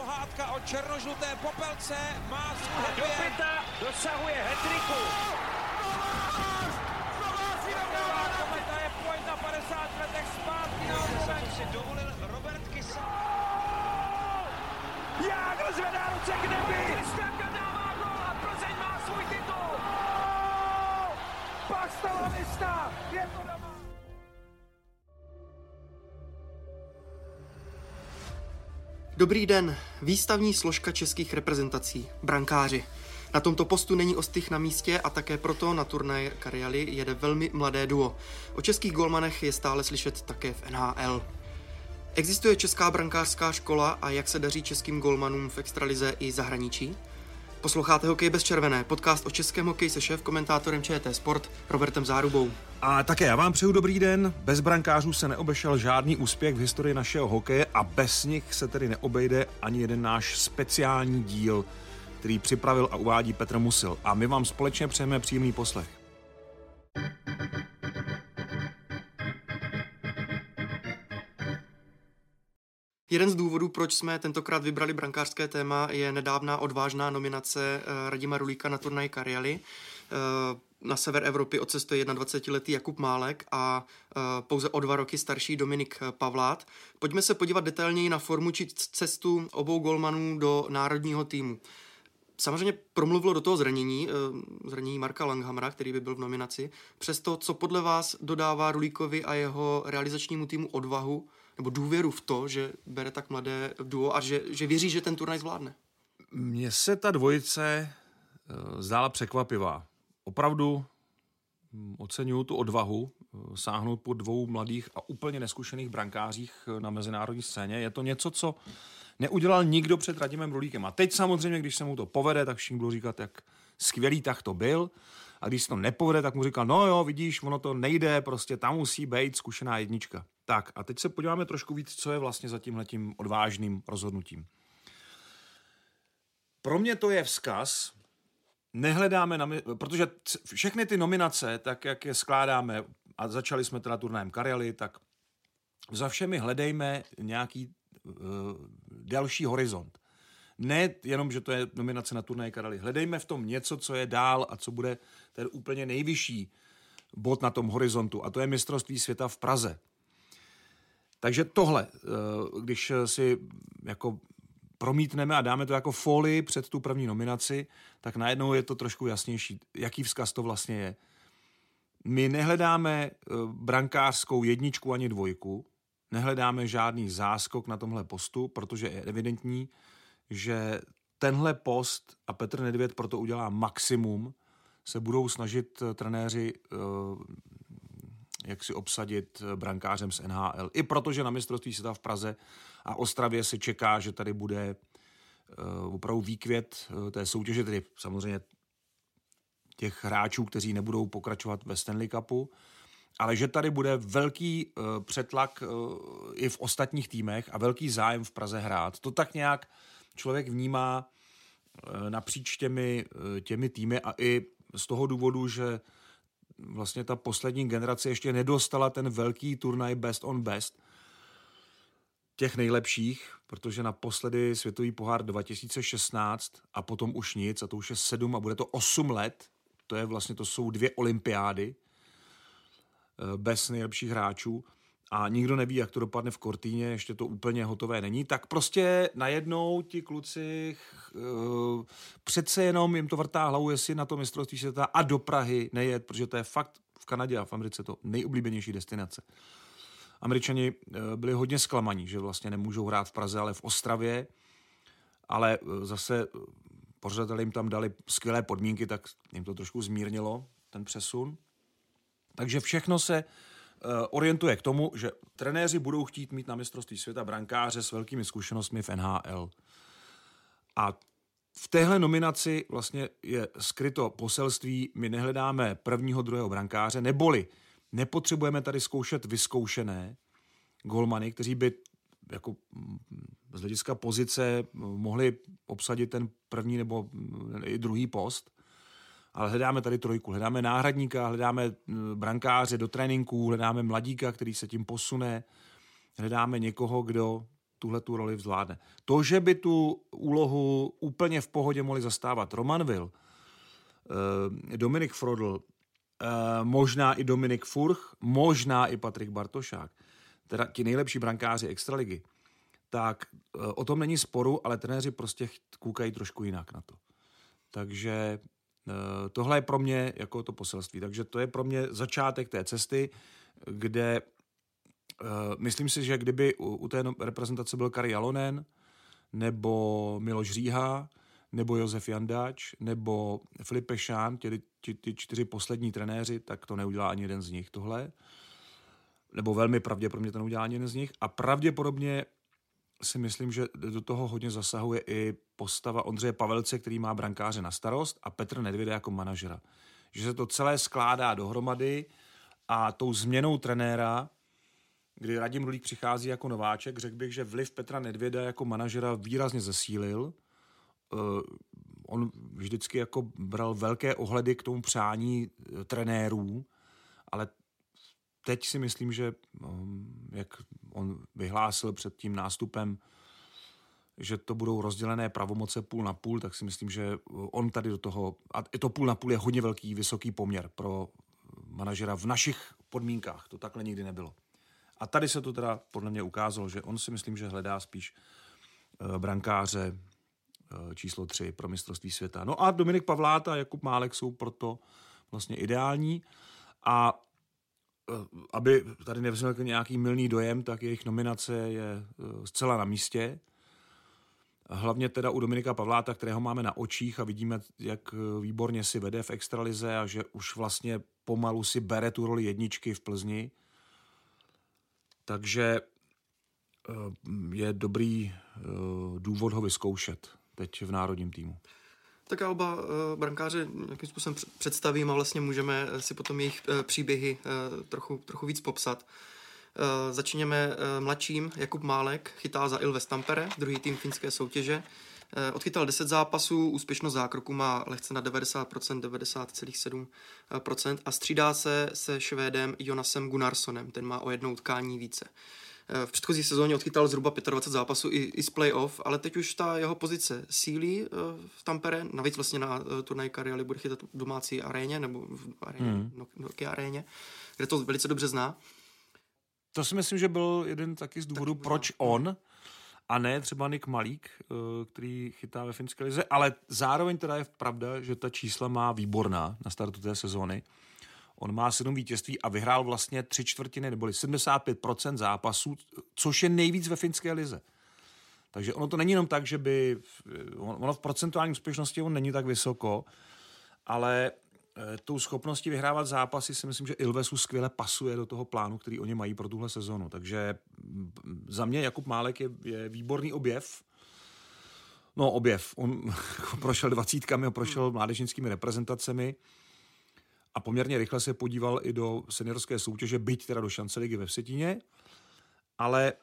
pohádka o černožluté popelce má svůj Do pěta dosahuje hetriku. Kometa je pojď na 50 letech zpátky na si dovolil Robert Kysa. Jágr zvedá ruce k nebi! Kristianka dává gol a Plzeň má svůj titul. Pak! Je to doma! Dobrý den, výstavní složka českých reprezentací, brankáři. Na tomto postu není ostych na místě a také proto na turnaj Kariali jede velmi mladé duo. O českých golmanech je stále slyšet také v NHL. Existuje česká brankářská škola a jak se daří českým golmanům v extralize i zahraničí? Posloucháte Hokej bez červené, podcast o českém hokeji se šéf komentátorem ČT Sport Robertem Zárubou. A také já vám přeju dobrý den. Bez brankářů se neobešel žádný úspěch v historii našeho hokeje a bez nich se tedy neobejde ani jeden náš speciální díl, který připravil a uvádí Petr Musil. A my vám společně přejeme příjemný poslech. Jeden z důvodů, proč jsme tentokrát vybrali brankářské téma, je nedávná odvážná nominace eh, Radima Rulíka na turnaj Kariali. Eh, Na sever Evropy odcestuje 21-letý Jakub Málek a eh, pouze o dva roky starší Dominik Pavlát. Pojďme se podívat detailněji na formu či cestu obou golmanů do národního týmu. Samozřejmě promluvilo do toho zranění, zranění Marka Langhamra, který by byl v nominaci. Přesto, co podle vás dodává Rulíkovi a jeho realizačnímu týmu odvahu nebo důvěru v to, že bere tak mladé duo a že, že věří, že ten turnaj zvládne? Mně se ta dvojice eh, zdála překvapivá. Opravdu hm, oceňuju tu odvahu eh, sáhnout po dvou mladých a úplně neskušených brankářích eh, na mezinárodní scéně. Je to něco, co neudělal nikdo před Radimem Rulíkem. A teď samozřejmě, když se mu to povede, tak všichni budou říkat, jak skvělý tak to byl. A když se to nepovede, tak mu říkal, no jo, vidíš, ono to nejde, prostě tam musí být zkušená jednička. Tak a teď se podíváme trošku víc, co je vlastně za tímhletím odvážným rozhodnutím. Pro mě to je vzkaz, nehledáme, na, protože všechny ty nominace, tak jak je skládáme, a začali jsme teda turnajem Karely, tak za všemi hledejme nějaký uh, další horizont. Ne jenom, že to je nominace na turnaj Karely. Hledejme v tom něco, co je dál a co bude ten úplně nejvyšší bod na tom horizontu. A to je mistrovství světa v Praze. Takže tohle, eh, když si jako promítneme a dáme to jako folii před tu první nominaci, tak najednou je to trošku jasnější, jaký vzkaz to vlastně je. My nehledáme eh, brankářskou jedničku ani dvojku, nehledáme žádný záskok na tomhle postu, protože je evidentní, že tenhle post a Petr Nedvěd proto udělá maximum, se budou snažit eh, trenéři jak si obsadit eh, brankářem z NHL. I protože na mistrovství světa v Praze a Ostravě se čeká, že tady bude uh, opravdu výkvět uh, té soutěže, tedy samozřejmě těch hráčů, kteří nebudou pokračovat ve Stanley Cupu, ale že tady bude velký přetlak i v ostatních týmech a velký zájem v Praze hrát. To tak nějak člověk vnímá napříč těmi, těmi týmy a i z toho důvodu, že vlastně ta poslední generace ještě nedostala ten velký turnaj best on best těch nejlepších, protože naposledy světový pohár 2016 a potom už nic a to už je sedm a bude to osm let. To je vlastně, to jsou dvě olympiády eh, bez nejlepších hráčů a nikdo neví, jak to dopadne v Kortýně, ještě to úplně hotové není, tak prostě najednou ti kluci uh, přece jenom jim to vrtá hlavu, jestli na to mistrovství světa a do Prahy nejet, protože to je fakt v Kanadě a v Americe to nejoblíbenější destinace. Američani uh, byli hodně zklamaní, že vlastně nemůžou hrát v Praze, ale v Ostravě, ale uh, zase pořadatelé jim tam dali skvělé podmínky, tak jim to trošku zmírnilo, ten přesun. Takže všechno se orientuje k tomu, že trenéři budou chtít mít na mistrovství světa brankáře s velkými zkušenostmi v NHL. A v téhle nominaci vlastně je skryto poselství, my nehledáme prvního, druhého brankáře, neboli nepotřebujeme tady zkoušet vyzkoušené golmany, kteří by jako mm, z hlediska pozice mohli obsadit ten první nebo mm, i druhý post, ale hledáme tady trojku, hledáme náhradníka, hledáme mm, brankáře do tréninků, hledáme mladíka, který se tím posune, hledáme někoho, kdo tuhle tu roli zvládne. To, že by tu úlohu úplně v pohodě mohli zastávat Roman eh, Dominik Frodl, eh, možná i Dominik Furch, možná i Patrik Bartošák, teda ti nejlepší brankáři extraligy, tak eh, o tom není sporu, ale trenéři prostě koukají trošku jinak na to. Takže tohle je pro mě jako to poselství. Takže to je pro mě začátek té cesty, kde Uh, myslím si, že kdyby u, u té no- reprezentace byl Kari Jalonen, nebo Miloš Říha, nebo Josef Jandáč, nebo Filipe Šán, ty, ty, ty čtyři poslední trenéři, tak to neudělá ani jeden z nich tohle. Nebo velmi pravděpodobně to neudělá ani jeden z nich. A pravděpodobně si myslím, že do toho hodně zasahuje i postava Ondřeje Pavelce, který má brankáře na starost a Petr Nedvěda jako manažera. Že se to celé skládá dohromady a tou změnou trenéra kdy Radim Rulík přichází jako nováček, řekl bych, že vliv Petra Nedvěda jako manažera výrazně zesílil. Uh, on vždycky jako bral velké ohledy k tomu přání uh, trenérů, ale teď si myslím, že um, jak on vyhlásil před tím nástupem, že to budou rozdělené pravomoce půl na půl, tak si myslím, že on tady do toho, a to půl na půl je hodně velký, vysoký poměr pro manažera v našich podmínkách. To takhle nikdy nebylo. A tady se to teda podle mě ukázalo, že on si myslím, že hledá spíš uh, brankáře číslo 3 pro mistrovství světa. No a Dominik Pavlát a Jakub Málek jsou proto vlastně ideální. A aby tady nevznikl nějaký milný dojem, tak jejich nominace je zcela na místě. Hlavně teda u Dominika Pavláta, kterého máme na očích a vidíme, jak výborně si vede v extralize a že už vlastně pomalu si bere tu roli jedničky v Plzni takže eh, je dobrý eh, důvod ho vyzkoušet teď v národním týmu. Tak já oba uh, brankáře nějakým způsobem představím a vlastně můžeme si potom jejich příběhy trochu, trochu víc popsat. Uh, začněme uh, mladším. Jakub Málek chytá za Ilves Tampere, druhý tým finské soutěže. Uh, odchytal 10 zápasů, úspěšnost zákroku má lehce na 90%, 90,7% a střídá se se Švédem Jonasem Gunnarssonem, ten má o jednou utkání více. V předchozí sezóně odchytal zhruba 25 zápasů i, i z playoff, ale teď už ta jeho pozice sílí v Tampere, navíc vlastně na turnaj Kariali bude chytat v domácí aréně nebo v aréně, hmm. Nokia aréně, kde to velice dobře zná. To si myslím, že byl jeden taky z důvodů, tak, proč on a ne třeba Nick Malík, eh, který chytá ve finské lize, ale zároveň teda je pravda, že ta čísla má výborná na startu té sezóny. On má sedm vítězství a vyhrál vlastně tři čtvrtiny, neboli 75% zápasů, což je nejvíc ve finské lize. Takže ono to není jenom tak, že by, ono v procentuální úspěšnosti on není tak vysoko, ale Eh, tou schopností vyhrávat zápasy si myslím, že Ilvesu skvěle pasuje do toho plánu, který oni mají pro tuhle sezonu. Takže mm, za mě Jakub Málek je, je výborný objev. No, objev. On prošel dvacítkami a prošel mládežnickými reprezentacemi a poměrně rychle se podíval i do seniorské soutěže, byť teda do šance ligy ve Vsetíně, ale e,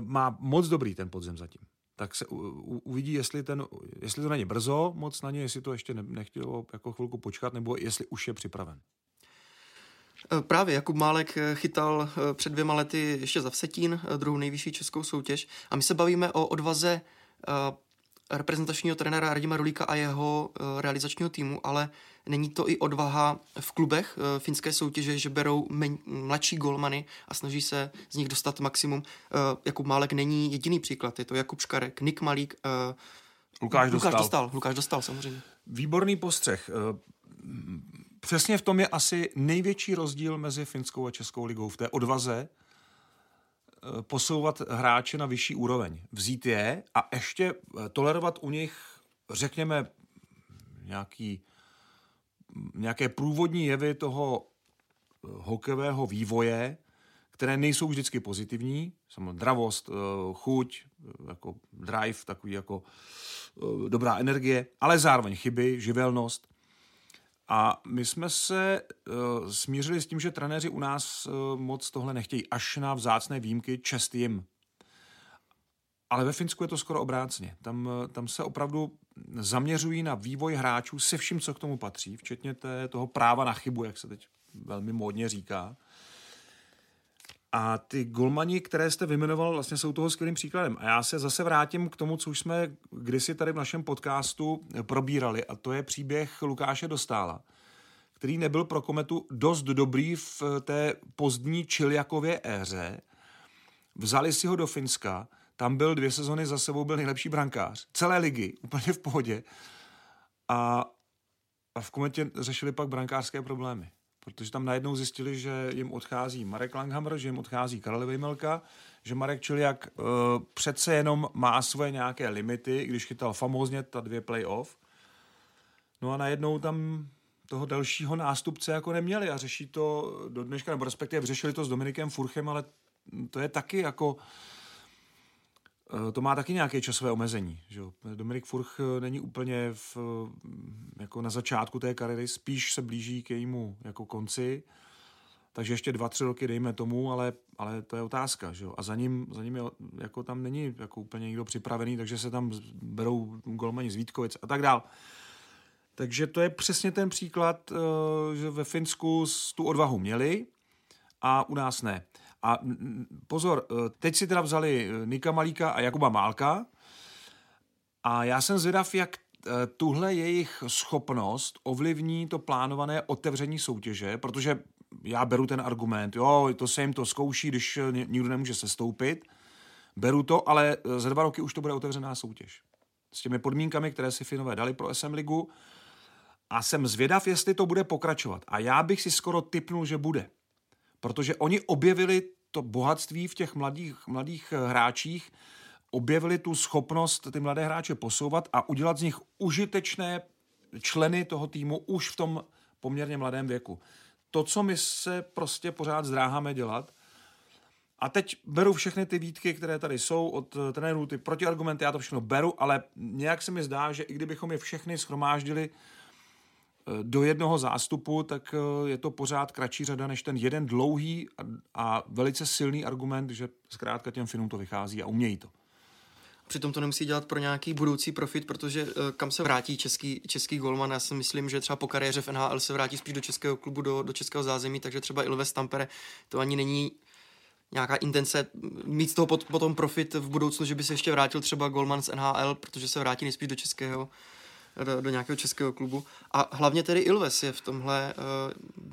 má moc dobrý ten podzem zatím tak se u, uvidí, jestli, ten, jestli to není brzo moc na ně, jestli to ještě ne, nechtělo jako chvilku počkat, nebo jestli už je připraven. E, právě Jakub Málek e, chytal e, před dvěma lety ještě za Vsetín, druhou nejvyšší českou soutěž. A my se bavíme o odvaze reprezentačního trenéra Radima Rulíka a jeho realizačního týmu, ale Není to i odvaha v klubech uh, finské soutěže, že berou men, mladší golmany a snaží se z nich dostat maximum. Uh, Jakub Málek není jediný příklad, je to Jakub Škarek, Nik Malík, Lukáš, Lukáš dostal. dostal. Lukáš dostal, samozřejmě. Výborný postřeh. Přesně v tom je asi největší rozdíl mezi finskou a českou ligou. V té odvaze posouvat hráče na vyšší úroveň. Vzít je a ještě tolerovat u nich, řekněme, nějaký nějaké průvodní jevy toho eh, hokejového vývoje, které nejsou vždycky pozitivní, samozřejmě dravost, eh, chuť, eh, jako drive, takový jako dobrá energie, ale zároveň chyby, živelnost. A my jsme se smířili s tím, že trenéři u nás moc tohle nechtějí, až na vzácné výjimky, čest jim. Ale ve Finsku je to skoro obráceně. Tam, tam se opravdu zaměřují na vývoj hráčů se vším, co k tomu patří, včetně té, toho práva na chybu, jak se teď velmi módně říká. A ty golmani, které jste vymenoval, vlastně jsou toho skvělým příkladem. A já se zase vrátím k tomu, co už jsme kdysi tady v našem podcastu probírali, a to je příběh Lukáše Dostála, který nebyl pro Kometu dost dobrý v té pozdní Čiljakově éře. Vzali si ho do Finska, tam byl dvě sezony za sebou, byl nejlepší brankář. Celé ligy, úplně v pohodě. A, a v Kometě řešili pak brankářské problémy protože tam najednou zjistili, že jim odchází Marek Langhammer, že jim odchází Karel Vejmelka, že Marek Čiliak uh, přece jenom má svoje nějaké limity, když chytal famózně ta dvě playoff. No a najednou tam toho dalšího nástupce jako neměli a řeší to do dneška, nebo respektive řešili to s Dominikem Furchem, ale to je taky jako to má taky nějaké časové omezení. Že? Dominik Furch eh, není úplně v, eh, jako na začátku té kariéry, spíš se blíží k jejímu jako konci, takže ještě dva, tři roky dejme tomu, ale, ale to je otázka. Že? A za ním, za ním je, jako tam není jako úplně nikdo připravený, takže se tam berou golmani z Vítkovic a tak dál. Takže to je přesně ten příklad, že ve Finsku tu odvahu měli a u nás ne. A pozor, e, teď si teda vzali e, Nika Malíka a Jakuba Málka a já jsem zvědav, jak e, tuhle jejich schopnost ovlivní to plánované otevření soutěže, protože já beru ten argument, jo, to se jim to zkouší, když nikdo nemůže sestoupit, beru to, ale za dva roky už to bude otevřená soutěž. S těmi podmínkami, které si Finové dali pro SM ligu a jsem zvědav, jestli to bude pokračovat. A já bych si skoro typnul, že bude protože oni objevili to bohatství v těch mladých, mladých eh, hráčích, objevili tu schopnost ty mladé hráče posouvat a udělat z nich užitečné členy toho týmu už v tom poměrně mladém věku. To, co my se prostě pořád zdráháme dělat, a teď beru všechny ty výtky, které tady jsou od eh, trenérů, ty protiargumenty, já to všechno beru, ale nějak se mi zdá, že i kdybychom je všechny schromáždili do jednoho zástupu, tak eh, je to pořád kratší řada než ten jeden dlouhý a velice silný argument, že zkrátka těm Finům to vychází a umějí to. Přitom to nemusí dělat pro nějaký budoucí profit, protože eh, kam se vrátí český, český golman, já si myslím, že třeba po kariéře v NHL se vrátí spíš do českého klubu, do, do českého zázemí, takže třeba Ilves Tampere to ani není nějaká intence mít z toho potom profit v budoucnu, že by se ještě vrátil třeba golman z NHL, protože se vrátí nejspíš do českého do, do nějakého českého klubu. A hlavně tedy Ilves je v tomhle uh,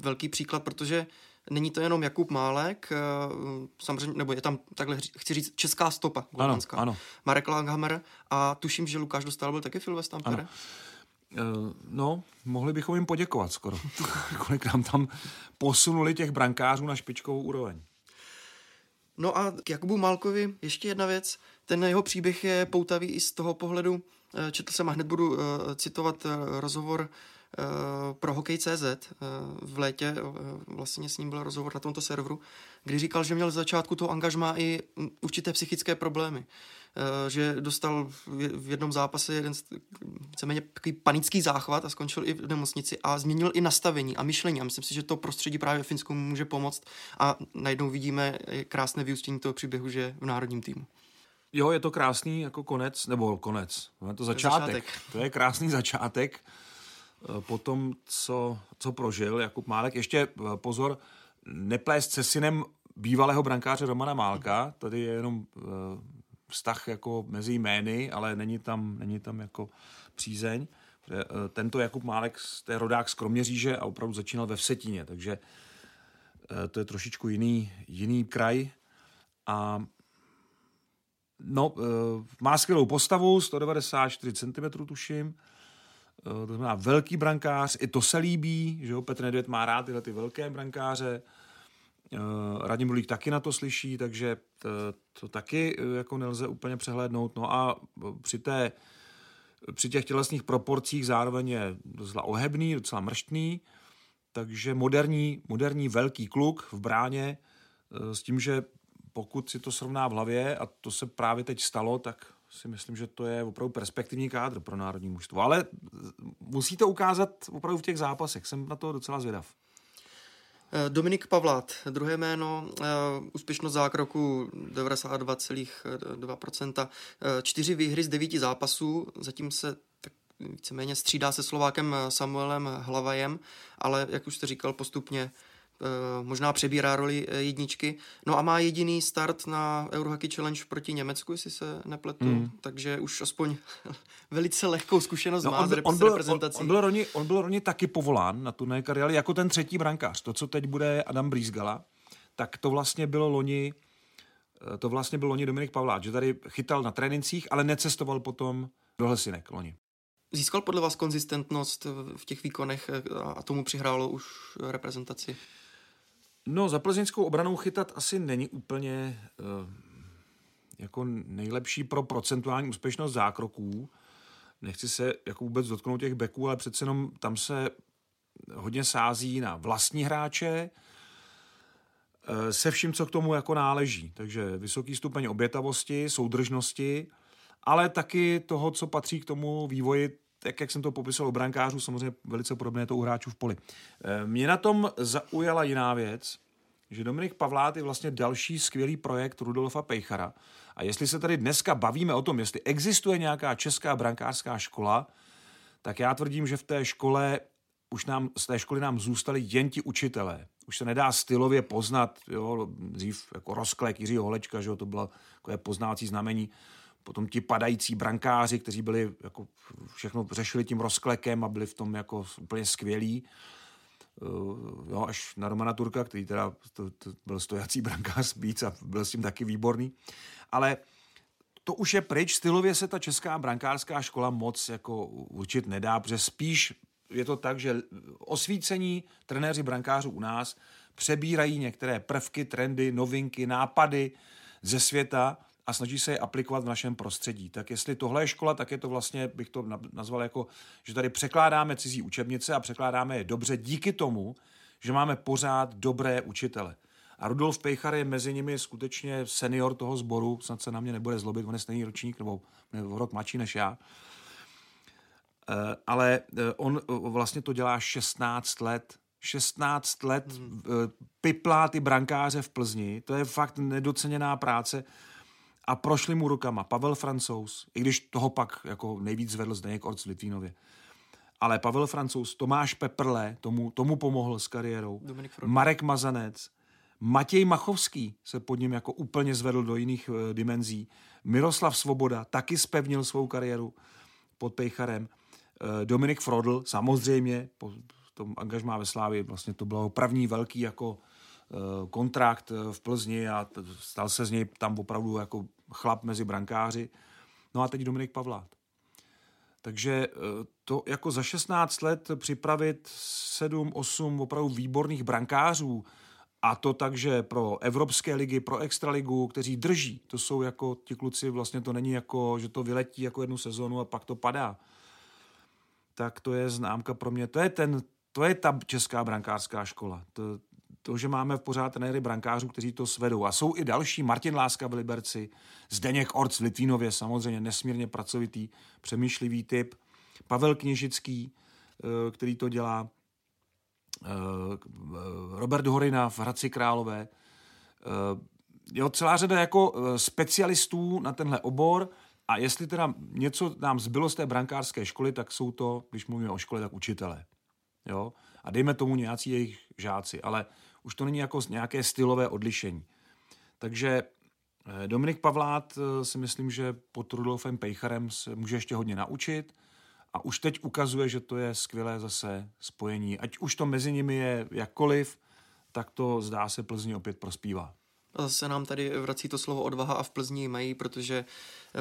velký příklad, protože není to jenom Jakub Málek, uh, samozřejmě, nebo je tam takhle, chci říct, česká stopa Ano, ano. Marek Langhammer a tuším, že Lukáš Dostal byl taky v Ilves Tampere. Uh, no, mohli bychom jim poděkovat skoro, kolik nám tam posunuli těch brankářů na špičkovou úroveň. No a k Jakubu Málkovi ještě jedna věc. Ten jeho příběh je poutavý i z toho pohledu, Eh, četl jsem a hned budu eh, citovat eh, rozhovor pro Hokej.cz v létě, vlastně s ním byl rozhovor na tomto serveru, kdy říkal, že měl z začátku toho angažma i mm, určité psychické problémy. Že dostal v jednom zápase jeden víceméně takový panický záchvat a skončil i v nemocnici a změnil i nastavení a myšlení. A myslím si, že to prostředí právě Finsku může pomoct a najednou vidíme krásné vyústění toho příběhu, že v národním týmu. Jo, je to krásný jako konec, nebo konec, je to začátek. začátek. To je krásný začátek eh, po tom, co, co prožil Jakub Málek. Ještě eh, pozor, neplést se synem bývalého brankáře Romana Málka, tady je jenom eh, vztah jako mezi jmény, ale není tam, není tam jako přízeň. Tento Jakub Málek, je rodák z Kroměříže a opravdu začínal ve Vsetíně, takže to je trošičku jiný, jiný kraj. A No, uh, má skvělou postavu, 194 cm tuším, uh, to znamená velký brankář, i to se líbí, že jo, Petr Nedvěd má rád tyhle ty velké brankáře, uh, Radim Rulík taky na to slyší, takže to, to taky jako nelze úplně přehlédnout. No a při té při těch tělesných proporcích zároveň je docela ohebný, docela mrštný, takže moderní, moderní velký kluk v bráně s tím, že pokud si to srovná v hlavě, a to se právě teď stalo, tak si myslím, že to je opravdu perspektivní kádr pro národní mužstvo. Ale musí to ukázat opravdu v těch zápasech. Jsem na to docela zvědav. Eh, Dominik Pavlát, druhé jméno, eh, úspěšnost zákroku 92,2%, eh, čtyři výhry z devíti zápasů, zatím se tak víceméně střídá se Slovákem Samuelem Hlavajem, ale jak už jste říkal, postupně možná přebírá roli jedničky. No a má jediný start na Eurohockey Challenge proti Německu, jestli se nepletu, mm. takže už aspoň velice lehkou zkušenost no, má on, z on byl, reprezentací. On, on, byl roni, on byl roni taky povolán na turné kariéry jako ten třetí brankář. To, co teď bude Adam Brýsgala, tak to vlastně bylo loni to vlastně byl loni Dominik Pavláč, že tady chytal na trénincích, ale necestoval potom do Helsinek loni. Získal podle vás konzistentnost v těch výkonech a tomu přihrálo už reprezentaci? No, za plzeňskou obranou chytat asi není úplně uh, jako nejlepší pro procentuální úspěšnost zákroků. Nechci se jako vůbec dotknout těch beků, ale přece jenom tam se hodně sází na vlastní hráče, eh, se vším, co k tomu jako náleží. Takže vysoký stupeň obětavosti, soudržnosti, ale taky toho, co patří k tomu vývoji, tak jak jsem to popisoval u brankářů, samozřejmě velice podobné to u hráčů v poli. Eh, mě na tom zaujala jiná věc, že Dominik Pavlát je vlastně další skvělý projekt Rudolfa Pejchara. A jestli se tady dneska bavíme o tom, jestli existuje nějaká česká brankářská škola, tak já tvrdím, že v té škole už nám, z té školy nám zůstali jen ti učitelé. Už se nedá stylově poznat, jo, dřív jako rozklek Jiřího Holečka, že jo, to bylo takové poznávací znamení potom ti padající brankáři, kteří byli jako všechno řešili tím rozklekem a byli v tom jako úplně skvělí. Uh, jo, až na Romana Turka, který teda to, to byl stojací brankář víc a byl s tím taky výborný. Ale to už je pryč, stylově se ta česká brankářská škola moc jako určit nedá, protože spíš je to tak, že osvícení trenéři brankářů u nás přebírají některé prvky, trendy, novinky, nápady ze světa a snaží se je aplikovat v našem prostředí. Tak jestli tohle je škola, tak je to vlastně, bych to nazval jako, že tady překládáme cizí učebnice a překládáme je dobře díky tomu, že máme pořád dobré učitele. A Rudolf Pejchar je mezi nimi skutečně senior toho sboru, snad se na mě nebude zlobit, on je stejný ročník, nebo rok mladší než já. Eh, ale eh, on vlastně to dělá 16 let. 16 let hmm. piplá ty brankáře v Plzni. To je fakt nedoceněná práce a prošli mu rukama Pavel Francouz, i když toho pak jako nejvíc zvedl Zdeněk Orc v Litvínově. Ale Pavel Francouz, Tomáš Peprle, tomu, tomu pomohl s kariérou. Marek Mazanec, Matěj Machovský se pod ním jako úplně zvedl do jiných e, dimenzí. Miroslav Svoboda taky spevnil svou kariéru pod Pejcharem. E, Dominik Frodl samozřejmě po tom angažmá ve Slávě, vlastně to bylo první velký jako Eh, kontrakt v Plzni a stal se z něj tam opravdu jako chlap mezi brankáři. No a teď Dominik Pavlát. Takže eh, to jako za 16 let připravit 7, 8 opravdu výborných brankářů a to takže pro Evropské ligy, pro Extraligu, kteří drží, to jsou jako ti kluci, vlastně to není jako, že to vyletí jako jednu sezonu a pak to padá. Tak to je známka pro mě, to je ten, to je ta česká brankářská škola. To, to, že máme pořád trenéry brankářů, kteří to svedou. A jsou i další, Martin Láska v Liberci, Zdeněk Orc v Litvínově, samozřejmě nesmírně pracovitý, přemýšlivý typ, Pavel Kněžický, eh, který to dělá, eh, Robert Horina v Hradci Králové, eh, jo, celá řada jako specialistů na tenhle obor a jestli teda něco nám zbylo z té brankářské školy, tak jsou to, když mluvíme o škole, tak učitelé. Jo? A dejme tomu nějací jejich žáci, ale už to není jako nějaké stylové odlišení. Takže eh, Dominik Pavlát eh, si myslím, že pod Rudolfem Pejcharem se může ještě hodně naučit a už teď ukazuje, že to je skvělé zase spojení. Ať už to mezi nimi je jakkoliv, tak to zdá se Plzni opět prospívá. A zase nám tady vrací to slovo odvaha a v Plzni mají, protože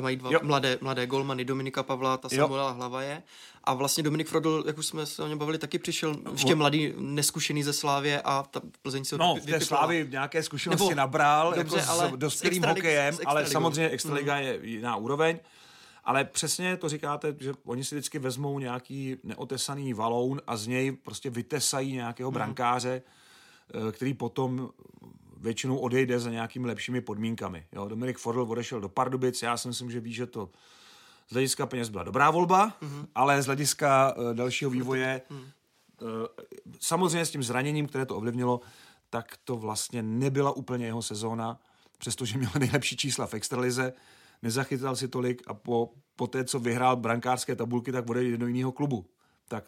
mají dva mladé, mladé golmany, Dominika Pavla a Samuela Hlavaje. A vlastně Dominik Frodl, jak už jsme se o něm bavili, taky přišel ještě mladý, neskušený ze Slávě a ta Plzeň se No, v té Slávě nějaké zkušenosti Nebo, nabral, dobře, jako ale s dospělým hokejem, s ale samozřejmě Extraliga hmm. je jiná úroveň. Ale přesně to říkáte, že oni si vždycky vezmou nějaký neotesaný valoun a z něj prostě vytesají nějakého hmm. brankáře, hmm. který potom většinou odejde za nějakými lepšími podmínkami. Jo, Dominik Fordl odešel do Pardubic, já si myslím, že ví, že to z hlediska peněz byla dobrá volba, mm-hmm. ale z hlediska uh, dalšího vývoje, mm. uh, samozřejmě s tím zraněním, které to ovlivnilo, tak to vlastně nebyla úplně jeho sezóna, přestože měl nejlepší čísla v extralize, nezachytal si tolik a po, po té, co vyhrál brankářské tabulky, tak odejde do jiného klubu. Tak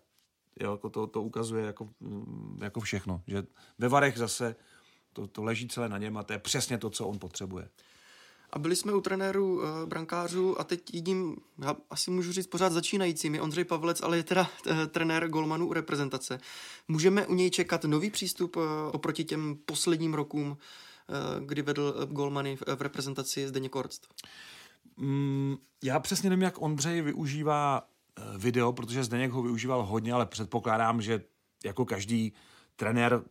Jo, to, to ukazuje jako, mm, jako všechno. Že ve Varech zase to, to leží celé na něm a to je přesně to, co on potřebuje. A byli jsme u trenéru uh, brankářů a teď jedním, já asi můžu říct pořád začínajícím, je Ondřej Pavlec, ale je teda uh, trenér golmanů u reprezentace. Můžeme u něj čekat nový přístup uh, oproti těm posledním rokům, uh, kdy vedl uh, golmany v, v reprezentaci Zdeněk Korst? Mm, já přesně nevím, jak Ondřej využívá uh, video, protože Zdeněk ho využíval hodně, ale předpokládám, že jako každý trenér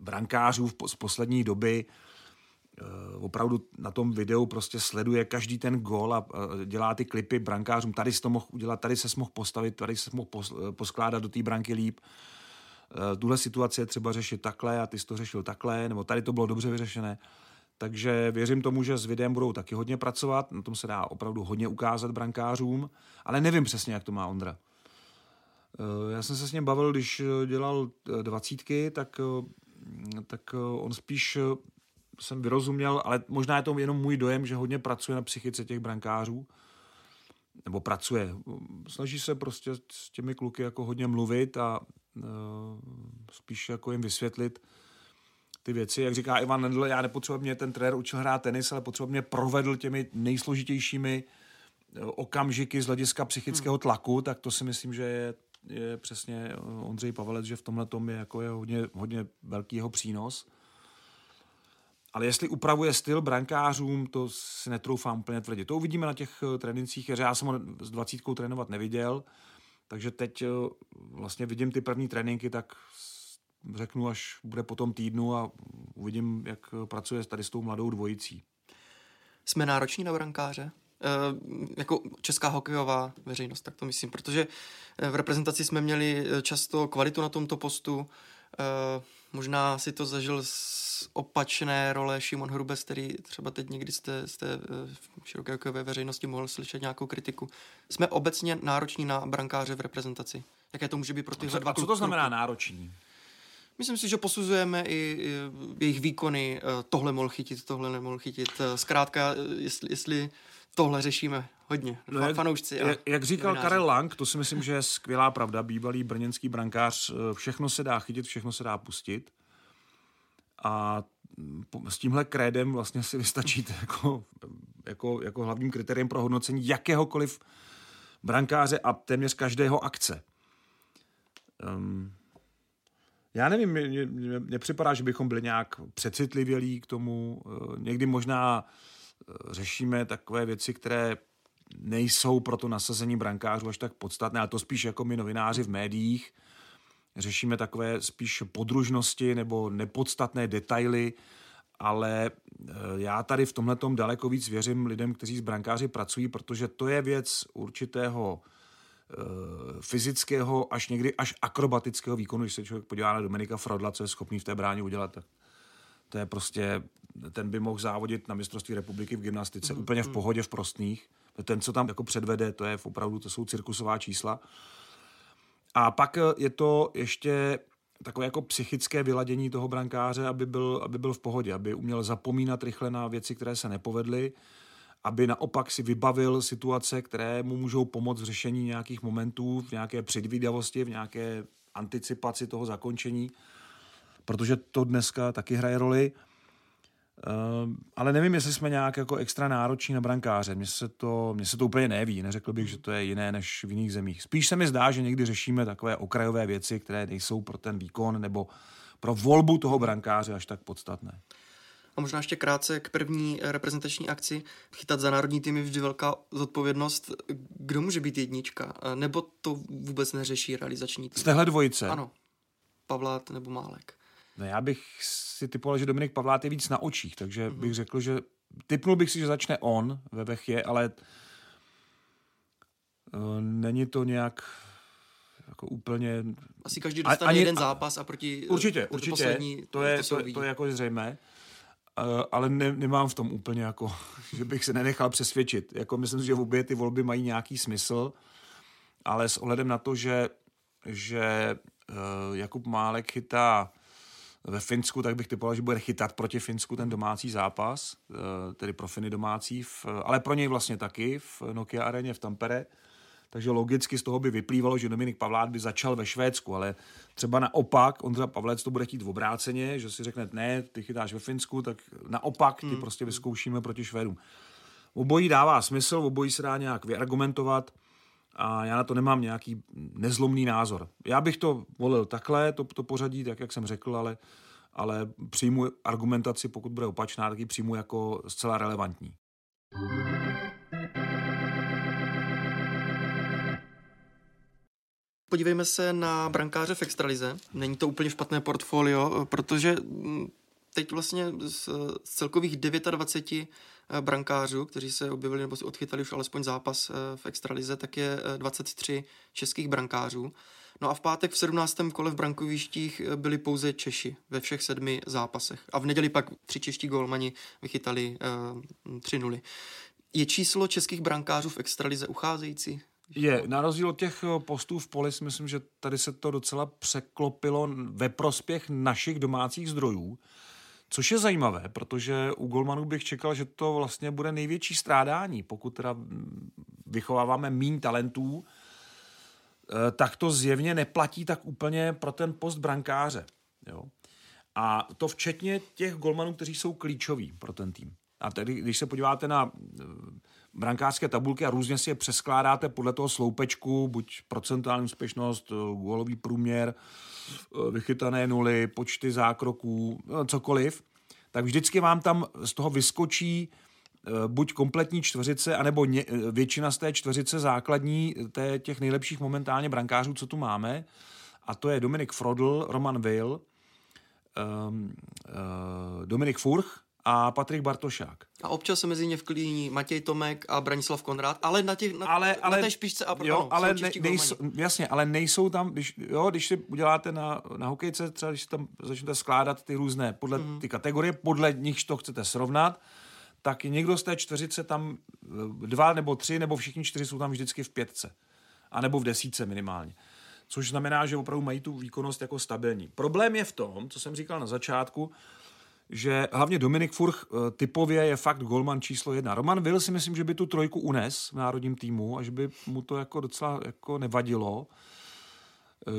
brankářů z poslední doby Eh, opravdu na tom videu prostě sleduje každý ten gol a dělá ty klipy brankářům. Tady jsi to mohl udělat, tady se mohl postavit, tady se mohl eh, poskládat do té branky líp. Eh, tuhle situaci je třeba řešit takhle a ty jsi to řešil takhle, nebo tady to bylo dobře vyřešené. Takže věřím tomu, že s videem budou taky hodně pracovat, na tom se dá opravdu hodně ukázat brankářům, ale nevím přesně, jak to má Ondra. Já jsem se s ním bavil, když dělal dvacítky, tak, tak on spíš jsem vyrozuměl, ale možná je to jenom můj dojem, že hodně pracuje na psychice těch brankářů. Nebo pracuje. Snaží se prostě s těmi kluky jako hodně mluvit a uh, spíš jako jim vysvětlit ty věci. Jak říká Ivan Nendl, já nepotřebuji mě ten trenér učil hrát tenis, ale potřebuji mě provedl těmi nejsložitějšími okamžiky z hlediska psychického tlaku, tak to si myslím, že je, je přesně Ondřej Pavelec, že v tomhle tom je, jako je hodně, hodně velký jeho přínos. Ale jestli upravuje styl brankářům, to si netroufám úplně tvrdit. To uvidíme na těch eh, trénincích, že já jsem ho s dvacítkou trénovat neviděl, takže teď eh, vlastně vidím ty první tréninky, tak řeknu, až bude po tom týdnu a uvidím, jak eh, pracuje tady s tou mladou dvojicí. Jsme nároční na brankáře? E, jako česká hokejová veřejnost, tak to myslím, protože v reprezentaci jsme měli často kvalitu na tomto postu, možná si to zažil s opačné role Šimon Hrubes, který třeba teď někdy jste, jste eh, v široké hokejové veřejnosti mohl slyšet nějakou kritiku. Jsme obecně nároční na brankáře v reprezentaci. Jaké to může být pro tyhle dva A co to znamená nároční? Myslím si, že posuzujeme i, jejich výkony. Eh, tohle mohl chytit, tohle nemohl chytit. Eh, zkrátka, jestli, jestli tohle řešíme hodně. No jak, fanoušci. Jak, jak říkal novináři. Karel Lang, to si myslím, že je skvělá pravda. Bývalý brněnský brankář, všechno se dá chytit, všechno se dá pustit. A s tímhle krédem vlastně si vystačíte jako, jako, jako hlavním kritériem pro hodnocení jakéhokoliv brankáře a téměř každého akce. Um, já nevím, mně připadá, že bychom byli nějak přecitlivělí k tomu. Někdy možná eh, řešíme takové věci, které nejsou pro to nasazení brankářů až tak podstatné, ale to spíš jako my novináři v médiích, řešíme takové spíš podružnosti nebo nepodstatné detaily, ale e, já tady v tomhle daleko víc věřím lidem, kteří s brankáři pracují, protože to je věc určitého e, fyzického až někdy až akrobatického výkonu, když se člověk podívá na Dominika Frodla, co je schopný v té bráně udělat, tak to je prostě, ten by mohl závodit na mistrovství republiky v gymnastice mm, úplně v pohodě v prostných. Ten, co tam jako předvede, to je opravdu, to jsou cirkusová čísla. A pak eh, je to ještě takové jako psychické vyladění toho brankáře, aby byl, aby byl v pohodě, aby uměl zapomínat rychle na věci, které se nepovedly, aby naopak si vybavil situace, které mu můžou pomoct v řešení nějakých momentů, v nějaké předvídavosti, v nějaké anticipaci toho zakončení, protože to dneska taky hraje roli. Uh, ale nevím, jestli jsme nějak jako extra nároční na brankáře. Mně se, to, mně se to úplně neví. Neřekl bych, že to je jiné než v jiných zemích. Spíš se mi zdá, že někdy řešíme takové okrajové věci, které nejsou pro ten výkon nebo pro volbu toho brankáře až tak podstatné. A možná ještě krátce k první reprezentační akci. Chytat za národní tým je vždy velká zodpovědnost. Kdo může být jednička? Nebo to vůbec neřeší realizační tým? Z téhle dvojice? Ano. Pavlát nebo Málek. No já bych si typoval, že Dominik Pavlát je víc na očích, takže mm-hmm. bych řekl, že typnul bych si, že začne on ve Vechě, ale uh, není to nějak jako úplně... Asi každý dostane ani, jeden zápas a proti Určitě, určitě, poslední, to, je, to, to, je jako zřejmé. Uh, ale ne, nemám v tom úplně jako, že bych se nenechal přesvědčit. Jako myslím si, že obě ty volby mají nějaký smysl, ale s ohledem na to, že, že uh, Jakub Málek chytá ve Finsku, tak bych typoval, že bude chytat proti Finsku ten domácí zápas, eh, tedy pro Finy domácí, v, ale pro něj vlastně taky v Nokia areně v Tampere. takže logicky z toho by vyplývalo, že Dominik Pavlát by začal ve Švédsku, ale třeba naopak, Ondra Pavlec to bude chtít v obráceně, že si řekne, ne, ty chytáš ve Finsku, tak naopak ty hmm. prostě vyzkoušíme proti Švédům. Obojí dává smysl, obojí se dá nějak vyargumentovat a já na to nemám nějaký nezlomný názor. Já bych to volil takhle, to, to pořadí, tak jak jsem řekl, ale, ale přijmu argumentaci, pokud bude opačná, tak ji přijmu jako zcela relevantní. Podívejme se na brankáře v extralize. Není to úplně špatné portfolio, protože teď vlastně z, z celkových 29 eh, brankářů, kteří se objevili nebo si odchytali už alespoň zápas eh, v extralize, tak je 23 eh, českých brankářů. No a v pátek v 17. kole v brankovištích byli pouze Češi ve všech sedmi zápasech. A v neděli pak tři čeští golmani vychytali uh, 3 nuly. Je číslo českých brankářů v extralize ucházející? Je, na rozdíl od těch postů v poli si myslím, že tady se to docela překlopilo ve prospěch našich domácích zdrojů. Což je zajímavé, protože u Golmanů bych čekal, že to vlastně bude největší strádání, pokud teda vychováváme mín talentů, eh, tak to zjevně neplatí tak úplně pro ten post brankáře. Jo? A to včetně těch golmanů, kteří jsou klíčoví pro ten tým. A tedy, když se podíváte na eh, brankářské tabulky a různě si je přeskládáte podle toho sloupečku, buď procentuální úspěšnost, eh, gólový průměr, eh, vychytané nuly, počty zákroků, no, cokoliv, tak vždycky vám tam z toho vyskočí buď kompletní čtveřice, anebo většina z té čtveřice základní té, těch nejlepších momentálně brankářů, co tu máme. A to je Dominik Frodl, Roman Will, uh, Dominik Furch, a Patrik Bartošák. A občas se mezi ně vklíní Matěj Tomek a Branislav Konrad, ale na, těch, na, ale, ale, na té špičce a jo, ano, ale ne, nejsou, jasně, ale nejsou tam, když, jo, když si uděláte na, na hokejce, třeba když si tam začnete skládat ty různé, podle mm. ty kategorie, podle nich to chcete srovnat, tak někdo z té čtveřice tam eh, dva nebo tři, nebo všichni čtyři jsou tam vždycky v pětce. A nebo v desíce minimálně. Což znamená, že opravdu mají tu výkonnost jako stabilní. Problém je v tom, co jsem říkal na začátku, že hlavně Dominik Furch eh, typově je fakt golman číslo jedna. Roman Will si myslím, že by tu trojku unes v národním týmu a že by mu to jako docela jako nevadilo. Eh,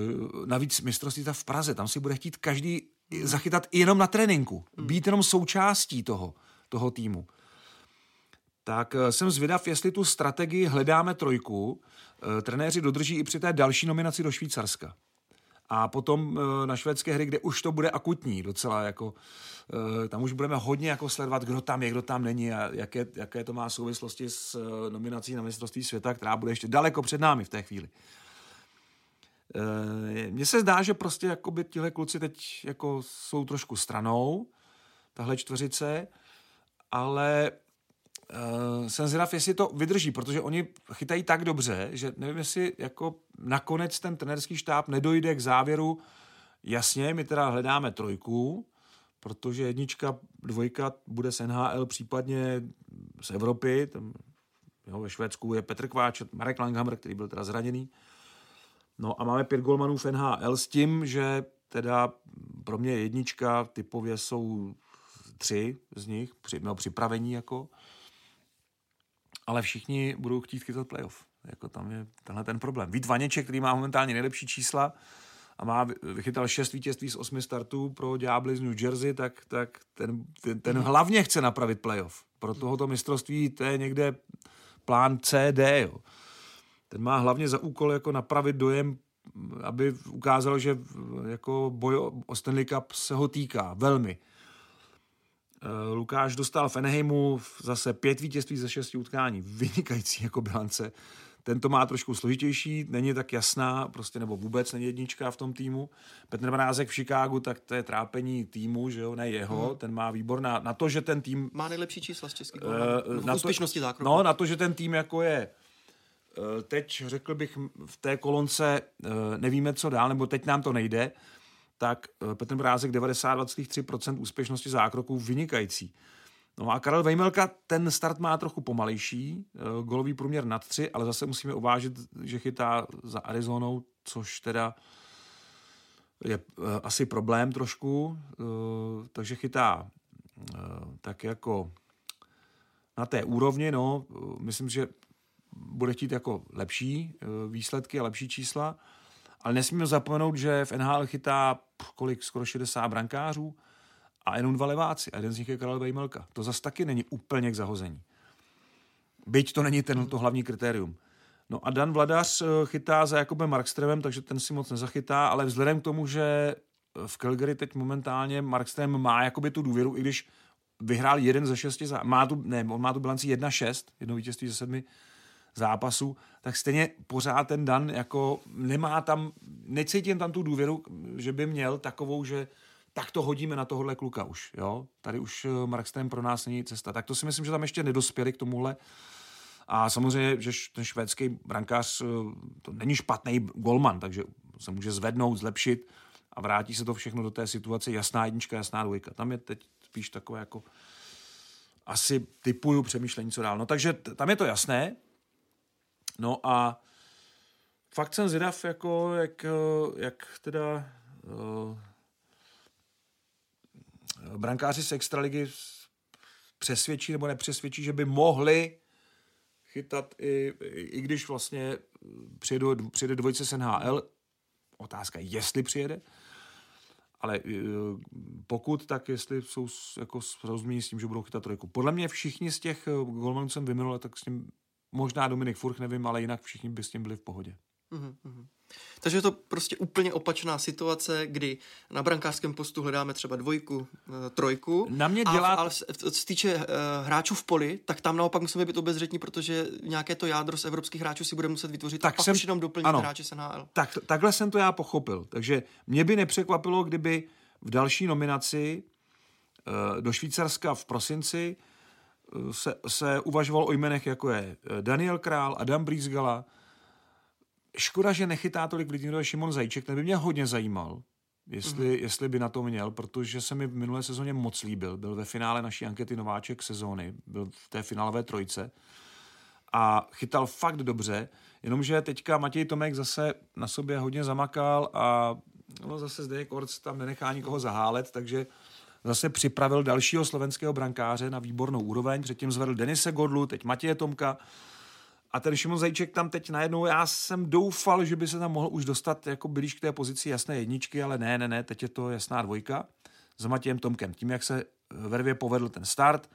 navíc mistrovství v Praze, tam si bude chtít každý zachytat jenom na tréninku, hmm. být jenom součástí toho, toho týmu. Tak eh, jsem zvědav, jestli tu strategii hledáme trojku, trenéři dodrží i při té další nominaci do Švýcarska. A potom na švédské hry, kde už to bude akutní docela, jako Eh, tam už budeme hodně jako sledovat, kdo tam je, kdo tam není a jaké, jaké to má souvislosti s eh, nominací na mistrovství světa, která bude ještě daleko před námi v té chvíli. Eh, mně se zdá, že prostě jakoby tihle kluci teď jako jsou trošku stranou, tahle čtveřice, ale uh, jsem zvědav, jestli to vydrží, protože oni chytají tak dobře, že nevím, jestli jako nakonec ten trenerský štáb nedojde k závěru, jasně, my teda hledáme trojku, protože jednička, dvojka bude z NHL, případně z Evropy, tam, jo, ve Švédsku je Petr Kváč, Marek Langhammer, který byl teda zraněný. No a máme pět golmanů v NHL s tím, že teda pro mě jednička typově jsou tři z nich, při, no, připravení jako, ale všichni budou chtít chytat playoff. Jako tam je tenhle ten problém. Vít Vaněček, který má momentálně nejlepší čísla, a má, vychytal šest vítězství z osmi startů pro Diabli z New Jersey, tak, tak ten, ten, ten hlavně chce napravit playoff. Pro tohoto mistrovství to je někde plán C, D. Jo. Ten má hlavně za úkol jako napravit dojem, aby ukázal, že jako boj o Stanley Cup se ho týká velmi. Eh, Lukáš dostal v Enheimu zase pět vítězství ze šesti utkání. Vynikající jako bilance. Ten to má trošku složitější, není tak jasná, prostě nebo vůbec není jednička v tom týmu. Petr Mrázek v Chicagu, tak to je trápení týmu, že jo, ne jeho, hmm. ten má výborná, na to, že ten tým... Má nejlepší čísla z českých uh, na úspěšnosti zákroku. No, na to, že ten tým jako je uh, teď řekl bych v té kolonce uh, nevíme, co dál, nebo teď nám to nejde, tak Petr Brázek 92,3% úspěšnosti zákroků vynikající. No a Karel Vejmelka, ten start má trochu pomalejší, eh, golový průměr nad tři, ale zase musíme uvážit, že chytá za Arizonou, což teda je eh, asi problém trošku, eh, takže chytá tak jako na té úrovni, no, myslím, že bude chtít jako lepší eh, výsledky a lepší čísla, ale nesmíme zapomenout, že v NHL chytá kolik, skoro 60 brankářů a jenom dva leváci a jeden z nich je Karel Vejmelka. To zas taky není úplně k zahození. Byť to není ten, to hlavní kritérium. No a Dan Vladař eh, chytá za Jakubem Markstremem, takže ten si moc nezachytá, ale vzhledem k tomu, že v Calgary teď momentálně Markstrem má jakoby tu důvěru, i když vyhrál jeden ze šesti, zá... má tu, ne, on má tu bilanci 1-6, jedno vítězství ze sedmi zápasů, tak stejně pořád ten Dan jako nemá tam, necítím tam tu důvěru, že by měl takovou, že tak to hodíme na tohohle kluka už, jo. Tady už eh, Markstrem pro nás není cesta. Tak to si myslím, že tam ještě nedospěli k tomuhle. A samozřejmě, že ten švédský brankář eh, to není špatný golman, takže se může zvednout, zlepšit a vrátí se to všechno do té situace jasná jednička, jasná dvojka. Tam je teď spíš takové jako asi typuju přemýšlení, co dál. No takže tam je to jasné. No a fakt jsem zvědav, jako, jak, jak teda uh, brankáři z Extraligy přesvědčí nebo nepřesvědčí, že by mohli chytat i, i když vlastně přijede, přijede dvojice z NHL, otázka jestli přijede, ale eh, pokud, tak jestli jsou jako s tím, že budou chytat trojku. Podle mě všichni z těch eh, golmanů jsem vyminul, tak s tím možná Dominik Furch, nevím, ale jinak všichni by s tím byli v pohodě. Mm-hmm. Takže je to prostě úplně opačná situace, kdy na brankářském postu hledáme třeba dvojku, eh, trojku. Na mě dělá... A, ale co se týče uh, hráčů v poli, tak tam naopak musíme být obezřetní, protože nějaké to jádro z evropských hráčů si bude muset vytvořit tak a pak jsem... už jenom doplnit ano, hráči z NHL. Tak, takhle jsem to já pochopil. Takže mě by nepřekvapilo, kdyby v další nominaci uh, do Švýcarska v prosinci se, se uvažoval o jmenech, jako je Daniel Král, Adam Brizgala, Škoda, že nechytá tolik lidí, jako Šimon Zajíček, ten by mě hodně zajímal, jestli, mm. jestli by na to měl, protože se mi v minulé sezóně moc líbil. Byl ve finále naší ankety nováček sezóny, byl v té finálové trojce a chytal fakt dobře, jenomže teďka Matěj Tomek zase na sobě hodně zamakal a no, zase zde Korc tam nenechá nikoho zahálet, takže zase připravil dalšího slovenského brankáře na výbornou úroveň, předtím zvedl Denise Godlu, teď Matěje Tomka, a ten Šimon Zajíček tam teď najednou, já jsem doufal, že by se tam mohl už dostat jako blíž k té pozici jasné jedničky, ale ne, ne, ne, teď je to jasná dvojka s Matějem Tomkem. Tím, jak se Vervě povedl ten start,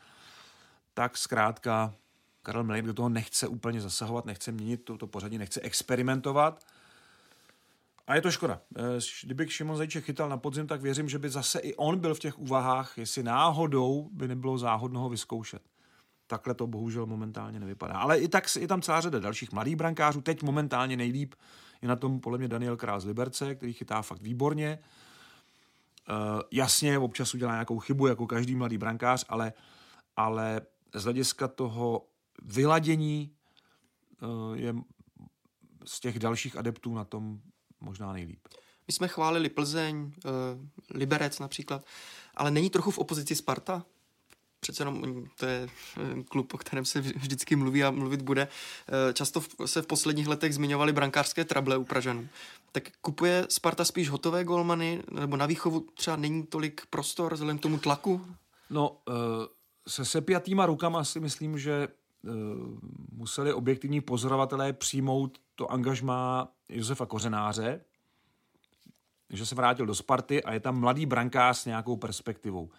tak zkrátka Karel Mlejn do toho nechce úplně zasahovat, nechce měnit to, to pořadí, nechce experimentovat. A je to škoda. Eh, kdyby Šimon Zajíček chytal na podzim, tak věřím, že by zase i on byl v těch úvahách, jestli náhodou by nebylo záhodno ho vyzkoušet. Takhle to bohužel momentálně nevypadá. Ale i tak je tam celá řada dalších mladých brankářů. Teď momentálně nejlíp je na tom podle mě Daniel Král z Liberce, který chytá fakt výborně. Uh, jasně, občas udělá nějakou chybu, jako každý mladý brankář, ale, ale z hlediska toho vyladění uh, je z těch dalších adeptů na tom možná nejlíp. My jsme chválili Plzeň, uh, Liberec například, ale není trochu v opozici Sparta? přece jenom to je eh, klub, o kterém se vždycky mluví a mluvit bude. Eh, často se v posledních letech zmiňovaly brankářské trable u Pražanů. Tak kupuje Sparta spíš hotové golmany, nebo na výchovu třeba není tolik prostor vzhledem k tomu tlaku? No, eh, se sepjatýma rukama si myslím, že museli objektivní pozorovatelé přijmout to angažmá Josefa Kořenáře, že se vrátil do Sparty a je tam mladý brankář s nějakou perspektivou.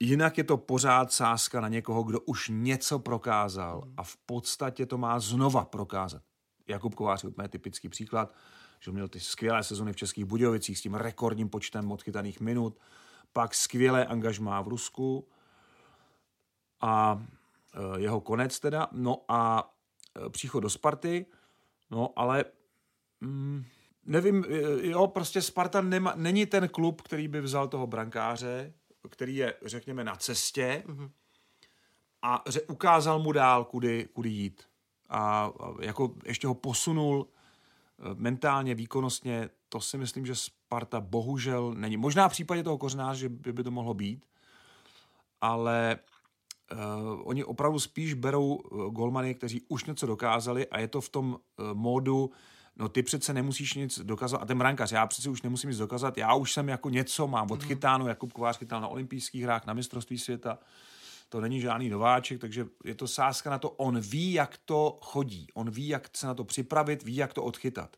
Jinak je to pořád sázka na někoho, kdo už něco prokázal a v podstatě to má znova prokázat. Jakub Kovář je úplně typický příklad, že měl ty skvělé sezony v Českých Budějovicích s tím rekordním počtem odchytaných minut, pak skvělé angažmá v Rusku a e, jeho konec teda, no a e, příchod do Sparty, no ale mm, nevím, e, jo, prostě Sparta nema, není ten klub, který by vzal toho brankáře, který je, řekněme, na cestě mm-hmm. a ře- ukázal mu dál, kudy, kudy jít. A, a jako ještě ho posunul eh, mentálně, výkonnostně, to si myslím, že Sparta bohužel není. Možná v případě toho kořenáře, že by, by to mohlo být, ale uh, oni opravdu spíš berou uh, golmany, kteří už něco dokázali a je to v tom uh, módu, no ty přece nemusíš nic dokázat, a ten brankář, já přece už nemusím nic dokázat, já už jsem jako něco mám odchytáno, mm. Jakub Kovář chytal na olympijských hrách, na mistrovství světa, to není žádný nováček, takže je to sázka na to, on ví, jak to chodí, on ví, jak se na to připravit, ví, jak to odchytat.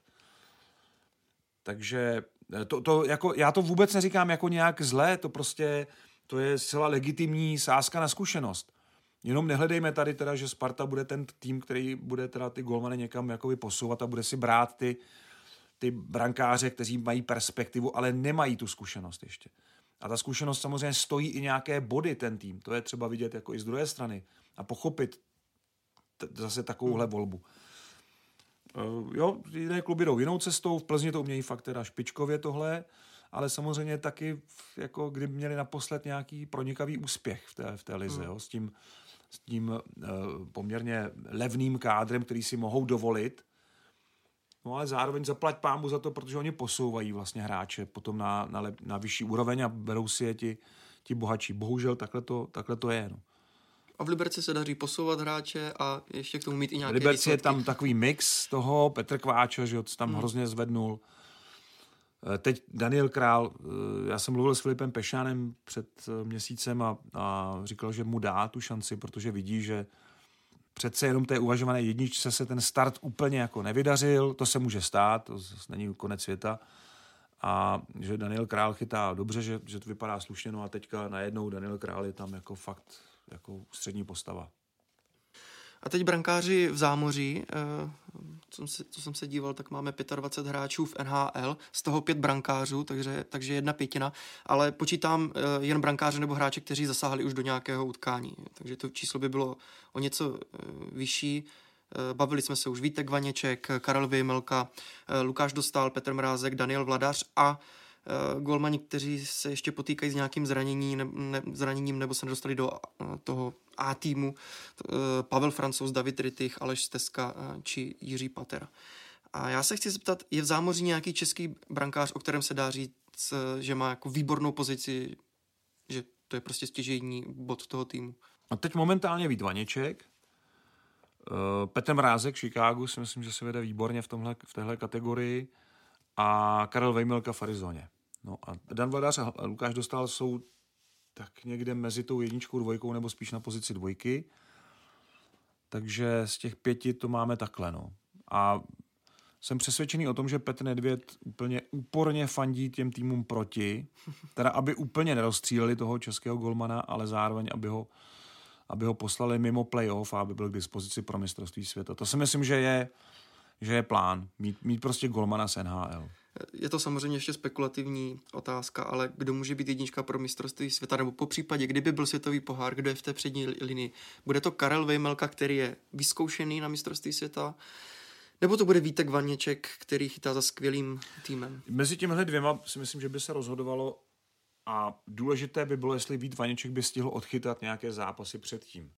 Takže eh, to, to jako, já to vůbec neříkám jako nějak zlé, to prostě to je zcela legitimní sázka na zkušenost. Jenom nehledejme tady teda, že Sparta bude ten tým, který bude teda ty golmany někam jakoby posouvat a bude si brát ty, ty brankáře, kteří mají perspektivu, ale nemají tu zkušenost ještě. A ta zkušenost samozřejmě stojí i nějaké body ten tým. To je třeba vidět jako i z druhé strany a pochopit t- zase takovouhle volbu. Uh, jo, jiné kluby jdou jinou cestou, v Plzni to umějí fakt teda špičkově tohle, ale samozřejmě taky, jako kdy měli naposled nějaký pronikavý úspěch v té, v té lize, hmm. jo, s tím, s tím uh, poměrně levným kádrem, který si mohou dovolit, No ale zároveň zaplať pámu za to, protože oni posouvají vlastně hráče potom na, na, lep, na vyšší úroveň a berou si je ti, ti bohatší. Bohužel takhle to, takhle to je. No. A v Liberci se daří posouvat hráče a ještě k tomu mít i nějaké V Liberci výsledky. je tam takový mix toho, Petr Kváča, že tam hmm. hrozně zvednul. Eh, teď Daniel Král, eh, já jsem mluvil s Filipem Pešánem před eh, měsícem a, a říkal, že mu dá tu šanci, protože vidí, že přece jenom té uvažované jedničce se ten start úplně jako nevydařil, to se může stát, to není konec světa. A že Daniel Král chytá dobře, že, že to vypadá slušně, no a teďka najednou Daniel Král je tam jako fakt jako střední postava. A teď brankáři v zámoří, eh, co, se, co jsem se díval, tak máme 25 hráčů v NHL, z toho pět brankářů, takže, takže jedna pětina, ale počítám eh, jen brankáře nebo hráče, kteří zasáhli už do nějakého utkání, takže to číslo by bylo o něco eh, vyšší. Bavili jsme se už Vítek Vaněček, Karel Vyjmelka, Lukáš Dostal, Petr Mrázek, Daniel Vladař a golmani, kteří se ještě potýkají s nějakým zranění, ne, zraněním nebo se nedostali do toho A týmu. Uh, Pavel Francouz, David Rittich, Aleš Steska uh, či Jiří Patera. A já se chci zeptat, je v zámoří nějaký český brankář, o kterém se dá říct, že má jako výbornou pozici, že to je prostě stěžejní bod toho týmu? A teď momentálně Vít Vaněček, Petr Mrázek v Chicagu si myslím, že se vede výborně v, tomhle, v téhle kategorii a Karel Vejmelka v Arizoně. No a Dan Vladař a Lukáš Dostal jsou tak někde mezi tou jedničkou, dvojkou nebo spíš na pozici dvojky. Takže z těch pěti to máme takhle. No. A jsem přesvědčený o tom, že Petr Nedvěd úplně úporně fandí těm týmům proti, teda aby úplně nerozstříleli toho českého golmana, ale zároveň, aby ho, aby ho poslali mimo playoff a aby byl k dispozici pro mistrovství světa. To si myslím, že je, že je plán, mít, mít prostě golmana z NHL. Je to samozřejmě ještě spekulativní otázka, ale kdo může být jednička pro mistrovství světa, nebo po případě, kdyby byl světový pohár, kdo je v té přední linii? Bude to Karel Vejmelka, který je vyzkoušený na mistrovství světa, nebo to bude Vítek Vaněček, který chytá za skvělým týmem? Mezi těmihle dvěma si myslím, že by se rozhodovalo a důležité by bylo, jestli Vít Vaněček by stihl odchytat nějaké zápasy předtím.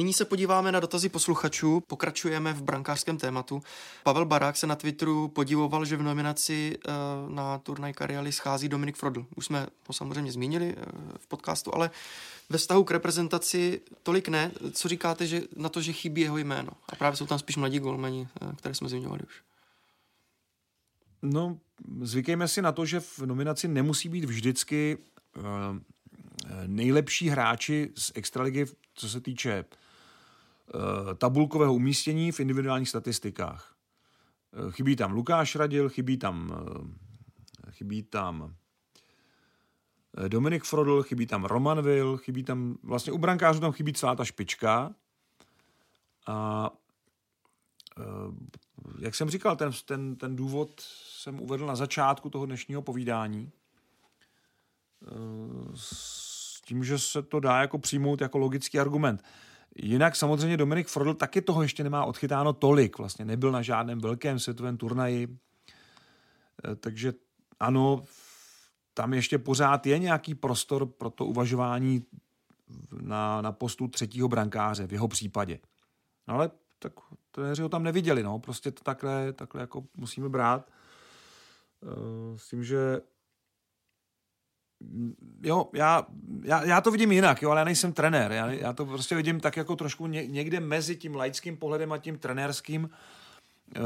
Nyní se podíváme na dotazy posluchačů, pokračujeme v brankářském tématu. Pavel Barák se na Twitteru podivoval, že v nominaci uh, na turnaj Kariali schází Dominik Frodl. Už jsme ho samozřejmě zmínili uh, v podcastu, ale ve vztahu k reprezentaci tolik ne. Co říkáte že na to, že chybí jeho jméno? A právě jsou tam spíš mladí golmeni, uh, které jsme zmiňovali už. No, zvykejme si na to, že v nominaci nemusí být vždycky nejlepší hráči z extraligy, co se týče Eh, tabulkového umístění v individuálních statistikách. Eh, chybí tam Lukáš Radil, chybí tam, eh, chybí tam Dominik Frodl, chybí tam Roman Will, chybí tam, vlastně u brankářů tam chybí celá ta špička. A jak jsem říkal, ten, ten, ten důvod jsem uvedl na začátku toho dnešního povídání. S tím, že se to dá jako přijmout jako logický argument. Jinak samozřejmě Dominik Frodl taky toho ještě nemá odchytáno tolik. Vlastně nebyl na žádném velkém světovém turnaji. Eh, takže ano, tam ještě pořád je nějaký prostor pro to uvažování na, na postu třetího brankáře v jeho případě. No ale tak trenéři ho tam neviděli, no. Prostě to takhle, takhle jako musíme brát. Eh, s tím, že jo, já, já, já to vidím jinak, jo, ale já nejsem trenér. Já, já to prostě vidím tak jako trošku ně, někde mezi tím laickým pohledem a tím trenérským eh,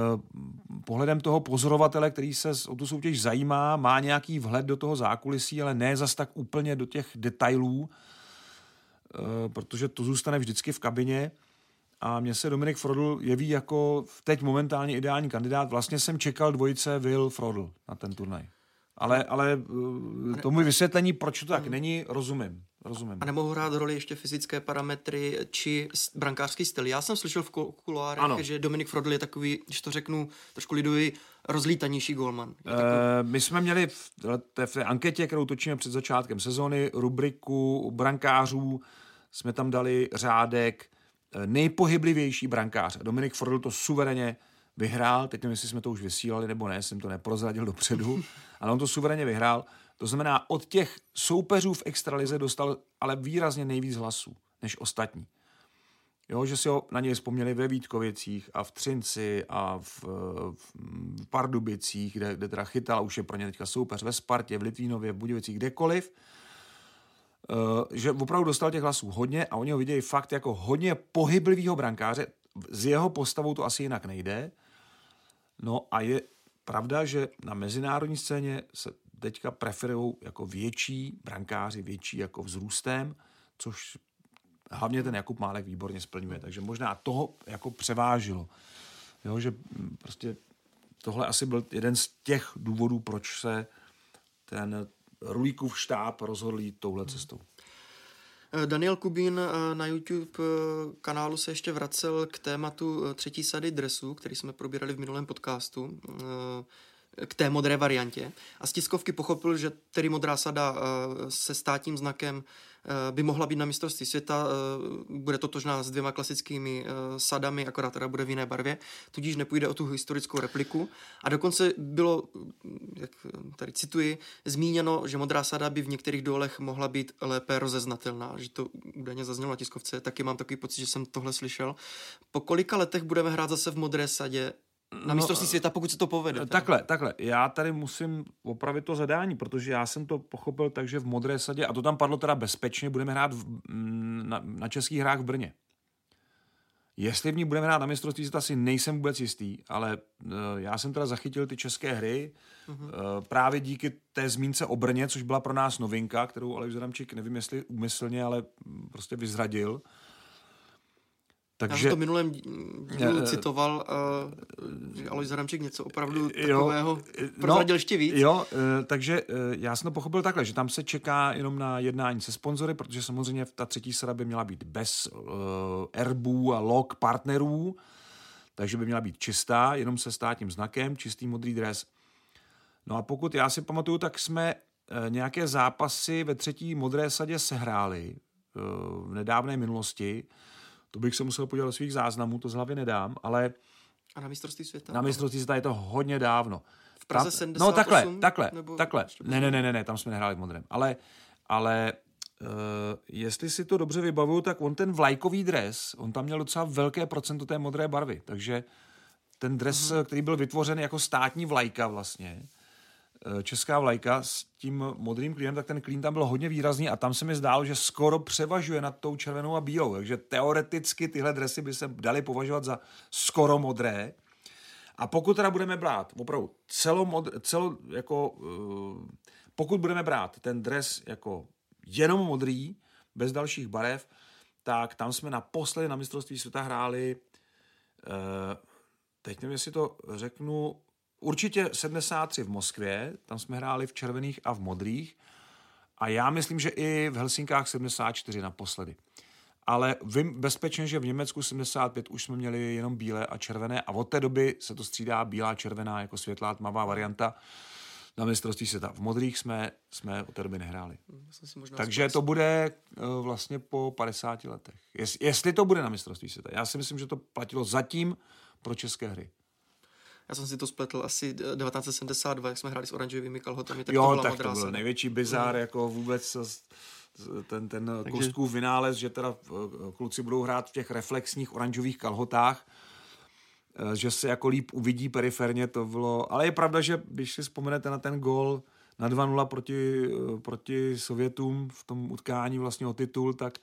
pohledem toho pozorovatele, který se o tu soutěž zajímá, má nějaký vhled do toho zákulisí, ale ne zas tak úplně do těch detailů, eh, protože to zůstane vždycky v kabině. A mně se Dominik Frodl jeví jako teď momentálně ideální kandidát. Vlastně jsem čekal dvojice Will Frodl na ten turnaj. Ale, ale eh, tomu vysvětlení, proč to tak není, rozumím. rozumím. A nemohou hrát roli ještě fyzické parametry či brankářský styl. Já jsem slyšel v kuloárech, ano. že Dominik Frodl je takový, když to řeknu trošku lidový, rozlítanější golman. Takový... E, my jsme měli v, v té anketě, kterou točíme před začátkem sezóny, rubriku brankářů, jsme tam dali řádek eh, nejpohyblivější brankář. Dominik Frodl to suverénně vyhrál, teď nevím, jestli jsme to už vysílali nebo ne, jsem to neprozradil dopředu, ale on to suverénně vyhrál. To znamená, od těch soupeřů v extralize dostal ale výrazně nejvíc hlasů než ostatní. Jo, že si ho na něj vzpomněli ve Vítkovicích a v Třinci a v, v Pardubicích, kde, kde teda chytal, už je pro ně teďka soupeř ve Spartě, v Litvínově, v Budějovicích, kdekoliv, uh, že opravdu dostal těch hlasů hodně a oni ho vidějí fakt jako hodně pohyblivého brankáře. S jeho postavou to asi jinak nejde, No a je pravda, že na mezinárodní scéně se teďka preferují jako větší brankáři, větší jako vzrůstem, což hlavně ten Jakub Málek výborně splňuje. Takže možná toho jako převážilo. Jo, že prostě tohle asi byl jeden z těch důvodů, proč se ten Rulíkův štáb rozhodl jít touhle cestou. Eh, Daniel Kubín eh, na YouTube eh, kanálu se ještě vracel k tématu třetí sady dresu, který jsme probírali v minulém podcastu k té modré variantě. A z tiskovky pochopil, že tedy modrá sada se státním znakem Eh, by mohla být na mistrovství světa, eh, bude totožná s dvěma klasickými eh, sadami, akorát teda bude v jiné barvě, tudíž nepůjde o tu historickou repliku. A dokonce bylo, jak tady cituji, zmíněno, že modrá sada by v některých dolech mohla být lépe rozeznatelná, že to údajně zaznělo na tiskovce, taky mám takový pocit, že jsem tohle slyšel. Po kolika letech budeme hrát zase v modré sadě na mistrovství no, světa, pokud se to povede. Teda. Takhle, takhle. Já tady musím opravit to zadání, protože já jsem to pochopil tak, že v Modré sadě, a to tam padlo teda bezpečně, budeme hrát v, mm, na, na českých hrách v Brně. Jestli v ní budeme hrát na mistrovství světa, si nejsem vůbec jistý, ale uh, já jsem teda zachytil ty české hry uh-huh. uh, právě díky té zmínce o Brně, což byla pro nás novinka, kterou Aleš Zadamčík, nevím jestli úmyslně, ale prostě vyzradil. Takže... Já to minulém dílu uh, citoval, uh, že Alois Zaramčík něco opravdu takového jo, prozradil no, ještě víc. Jo, uh, takže uh, já jsem to pochopil takhle, že tam se čeká jenom na jednání se sponzory, protože samozřejmě ta třetí sada by měla být bez uh, erbů a log partnerů, takže by měla být čistá, jenom se státním znakem, čistý modrý dres. No a pokud já si pamatuju, tak jsme uh, nějaké zápasy ve třetí modré sadě sehráli uh, v nedávné minulosti, to bych se musel podívat do svých záznamů, to z hlavy nedám, ale... A na mistrovství světa? Na mistrovství světa je to hodně dávno. V Praze tam, 78? No takhle, takhle, nebo takhle. Ne, ne, ne, ne, ne, tam jsme nehráli v modrém. Ale, ale uh, jestli si to dobře vybavuju, tak on ten vlajkový dres, on tam měl docela velké procento té modré barvy, takže ten dres, uh-huh. který byl vytvořen jako státní vlajka vlastně, česká vlajka s tím modrým klínem, tak ten klín tam byl hodně výrazný a tam se mi zdálo, že skoro převažuje nad tou červenou a bílou. Takže teoreticky tyhle dresy by se daly považovat za skoro modré. A pokud teda budeme brát opravdu celomod, celo, jako, uh, pokud budeme brát ten dres jako jenom modrý, bez dalších barev, tak tam jsme naposledy na mistrovství světa hráli, uh, teď nevím, jestli to řeknu Určitě 73 v Moskvě, tam jsme hráli v červených a v modrých. A já myslím, že i v Helsinkách 74 naposledy. Ale vím bezpečně, že v Německu 75 už jsme měli jenom bílé a červené a od té doby se to střídá bílá, červená jako světlá, tmavá varianta na mistrovství světa. V modrých jsme, jsme od té doby nehráli. Takže to bude uh, vlastně po 50 letech. Jest, jestli to bude na mistrovství světa. Já si myslím, že to platilo zatím pro české hry. Já jsem si to spletl asi 1972, jak jsme hráli s oranžovými kalhotami. Tak jo, to tak to byl největší bizár, mm. jako vůbec ten, ten Takže... kostkův vynález, že teda eh, kluci budou hrát v těch reflexních oranžových kalhotách, eh, že se jako líp uvidí periferně, to bylo, ale je pravda, že když si vzpomenete na ten gol na 2-0 proti, eh, proti Sovětům v tom utkání vlastně o titul, tak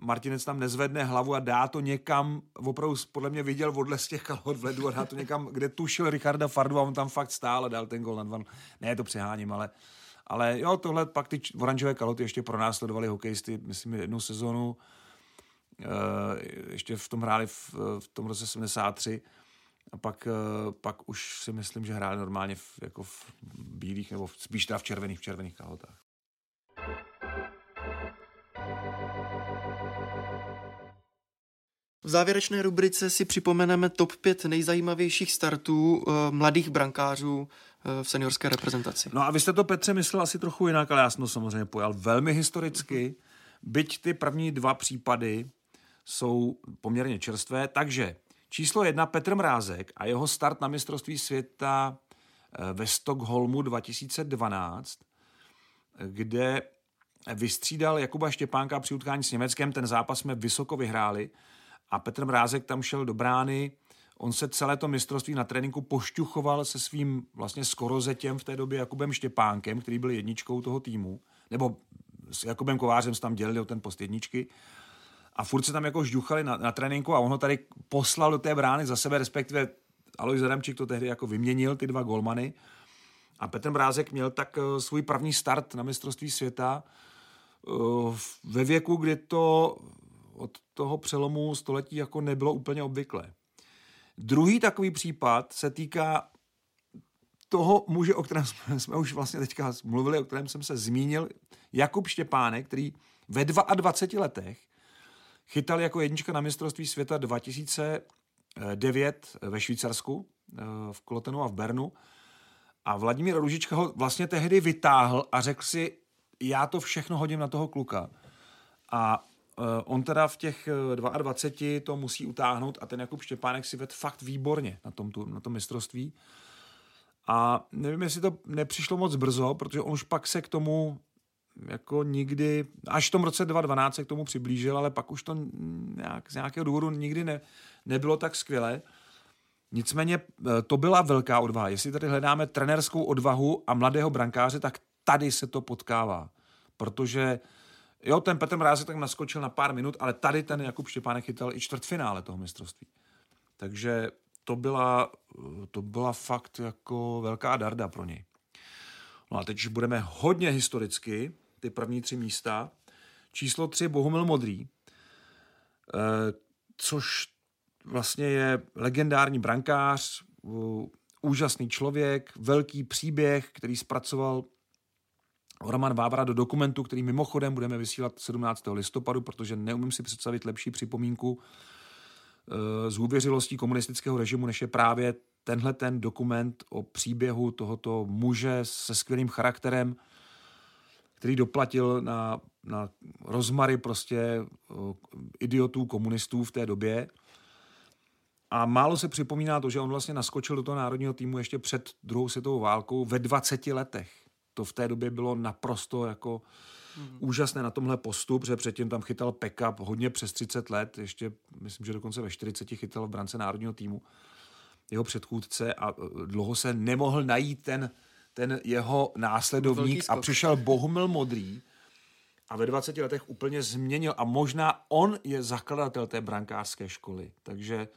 Martinec tam nezvedne hlavu a dá to někam, opravdu podle mě viděl odle z těch kalhot v ledu a dá to někam, kde tušil Richarda Fardu a on tam fakt stál a dal ten gol na dva. Ne, to přeháním, ale, ale jo, tohle pak ty oranžové kaloty ještě pro nás sledovali hokejisty, myslím, jednu sezonu, ještě v tom hráli v, v tom roce 73 a pak, pak už si myslím, že hráli normálně v, jako v bílých nebo spíš teda v červených, v červených kalhotách. V závěrečné rubrice si připomeneme top 5 nejzajímavějších startů uh, mladých brankářů uh, v seniorské reprezentaci. No a vy jste to, Petře, myslel asi trochu jinak, ale já jsem to samozřejmě pojal velmi historicky, byť ty první dva případy jsou poměrně čerstvé, takže číslo jedna Petr Mrázek a jeho start na mistrovství světa eh, ve Stockholmu 2012, kde vystřídal Jakuba Štěpánka při utkání s Německem, ten zápas jsme vysoko vyhráli, a Petr Mrázek tam šel do brány, on se celé to mistrovství na tréninku pošťuchoval se svým vlastně skorozetěm v té době Jakubem Štěpánkem, který byl jedničkou toho týmu, nebo s Jakubem Kovářem se tam dělili o ten post jedničky. A furt se tam jako žduchali na, na tréninku a on ho tady poslal do té brány za sebe, respektive Alois Adamčík to tehdy jako vyměnil, ty dva golmany. A Petr Mrázek měl tak uh, svůj první start na mistrovství světa uh, ve věku, kdy to od toho přelomu století jako nebylo úplně obvyklé. Druhý takový případ se týká toho muže, o kterém jsme, už vlastně teďka mluvili, o kterém jsem se zmínil, Jakub Štěpánek, který ve 22 letech chytal jako jednička na mistrovství světa 2009 ve Švýcarsku, eh, v Klotenu a v Bernu. A Vladimír Ružička ho vlastně tehdy vytáhl a řekl si, já to všechno hodím na toho kluka. A on teda v těch 22 eh, to musí utáhnout a ten Jakub Štěpánek si ved fakt výborně na tom, tu, na tom mistrovství. A nevím, jestli to nepřišlo moc brzo, protože on už pak se k tomu jako nikdy, až v tom roce 2012 se k tomu přiblížil, ale pak už to nějak, z nějakého důvodu nikdy ne, nebylo tak skvělé. Nicméně eh, to byla velká odvaha. Jestli tady hledáme trenerskou odvahu a mladého brankáře, tak tady se to potkává. Protože uh, Jo, ten Petr Mrázek tak naskočil na pár minut, ale tady ten Jakub Štěpánek chytal i čtvrtfinále toho mistrovství. Takže to byla, to byla fakt jako velká darda pro něj. No a teď už budeme hodně historicky, ty první tři místa. Číslo tři Bohumil Modrý, eh, což vlastně je legendární brankář, úžasný člověk, velký příběh, který zpracoval Roman Vávra do dokumentu, který mimochodem budeme vysílat 17. listopadu, protože neumím si představit lepší připomínku eh, z úvěřilostí komunistického režimu, než je právě tenhle ten dokument o příběhu tohoto muže se skvělým charakterem, který doplatil na, na rozmary prostě eh, idiotů, komunistů v té době. A málo se připomíná to, že on vlastně naskočil do toho národního týmu ještě před druhou světovou válkou ve 20 letech to v té době bylo naprosto jako mm. úžasné na tomhle postup, že předtím tam chytal Pekap hodně přes 30 let, ještě myslím, že dokonce ve 40 chytal v brance národního týmu jeho předchůdce a e, dlouho se nemohl najít ten, ten jeho následovník a přišel Bohumil Modrý a ve 20 letech úplně změnil a možná on je zakladatel té brankářské školy, takže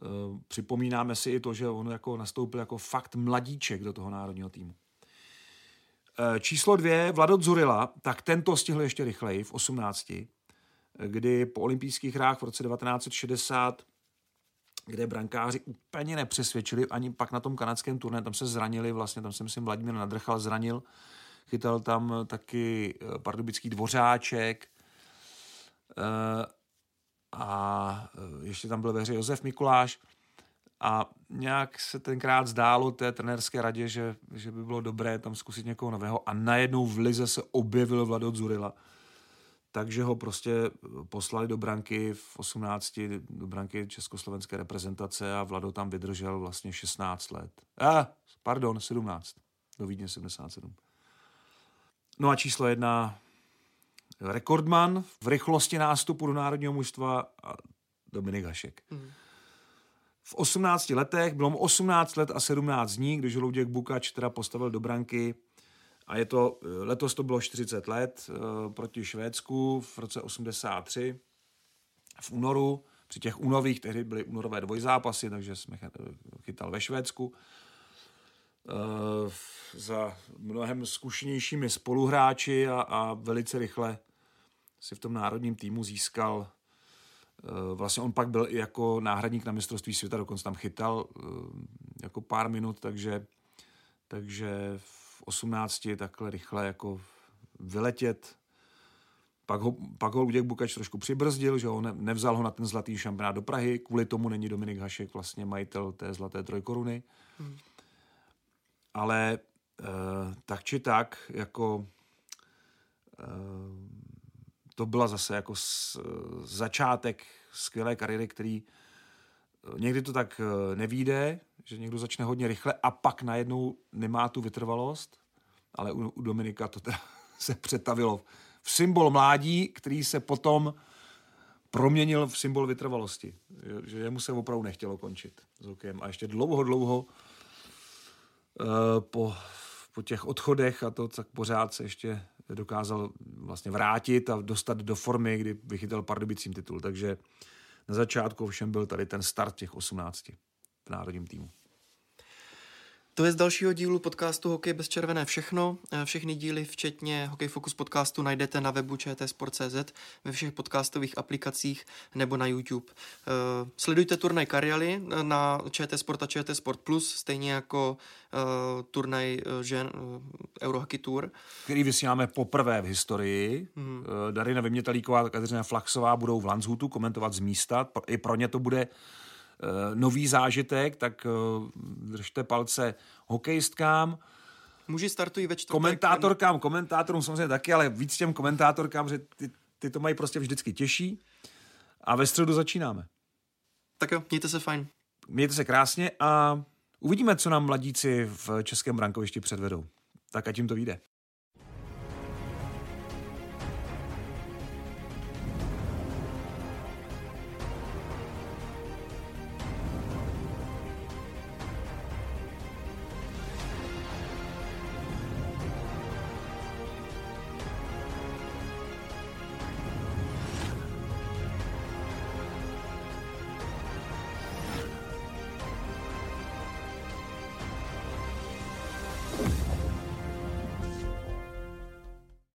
uh, připomínáme si i to, že on jako nastoupil jako fakt mladíček do toho národního týmu. Eh, číslo dvě, Vlado Zurila, tak tento stihl ještě rychleji v 18, kdy po olympijských hrách v roce 1960 kde brankáři úplně nepřesvědčili, ani pak na tom kanadském turné, tam se zranili, vlastně tam se myslím Vladimír Nadrchal zranil, chytal tam taky eh, pardubický dvořáček eh, a ještě tam byl ve hře Josef Mikuláš. A nějak se tenkrát zdálo té trenerské radě, že, že by bylo dobré tam zkusit někoho nového a najednou v Lize se objevil Vlado Zurila. Takže ho prostě poslali do branky v 18, do branky československé reprezentace a Vlado tam vydržel vlastně 16 let. Ah, pardon, 17. Do Vídně 77. No a číslo jedna, rekordman v rychlosti nástupu do národního mužstva Dominik Hašek. Mm. V 18 letech, bylo mu 18 let a 17 dní, když Luděk Bukač teda postavil do branky A je to, letos to bylo 40 let uh, proti Švédsku v roce 83 v únoru, při těch únových, tehdy byly únorové dvojzápasy, takže jsme chytal ve Švédsku. Za mnohem zkušenějšími spoluhráči a, a velice rychle si v tom národním týmu získal vlastně on pak byl i jako náhradník na mistrovství světa, dokonce tam chytal uh, jako pár minut, takže, takže v 18 takhle rychle jako vyletět. Pak ho, pak ho Luděk Bukač trošku přibrzdil, že ho ne, nevzal ho na ten zlatý šampionát do Prahy, kvůli tomu není Dominik Hašek vlastně majitel té zlaté trojkoruny. Hmm ale uh, tak či tak, jako uh, to byla zase jako s, začátek skvělé kariéry, který uh, někdy to tak uh, nevíde, že někdo začne hodně rychle a pak najednou nemá tu vytrvalost, ale u, u Dominika to teda se přetavilo v symbol mládí, který se potom proměnil v symbol vytrvalosti. Že jemu se opravdu nechtělo končit s hokejem. A ještě dlouho, dlouho Eh, po, po těch odchodech a to, tak pořád se ještě dokázal vlastně vrátit a dostat do formy, kdy vychytal pardubicím titul. Takže na začátku všem byl tady ten start těch 18 v národním týmu. To je z dalšího dílu podcastu Hokej bez červené všechno. Eh, všechny díly, včetně Hokej Focus podcastu, najdete na webu čtsport.cz, ve všech podcastových aplikacích nebo na YouTube. Eh, sledujte turnaj Karialy eh, na ČT Sport a ČT Sport Plus, stejně jako turnaj žen Eurohockey Tour. Který vysíláme poprvé v historii. Hmm. Darina Vymětalíková a Kateřina Flaxová budou v Landshutu komentovat z místa. I pro ně to bude nový zážitek, tak eh, držte palce hokejistkám. Muži startují ve čtvrtek. Komentátorkám, komentátorům samozřejmě taky, ale víc těm komentátorkám, že ty, ty to mají prostě vždycky těžší. A ve středu začínáme. Tak jo, mějte se fajn. Mějte se krásně a uvidíme, co nám mladíci v českém brankovišti předvedou. Tak ať jim to vyjde.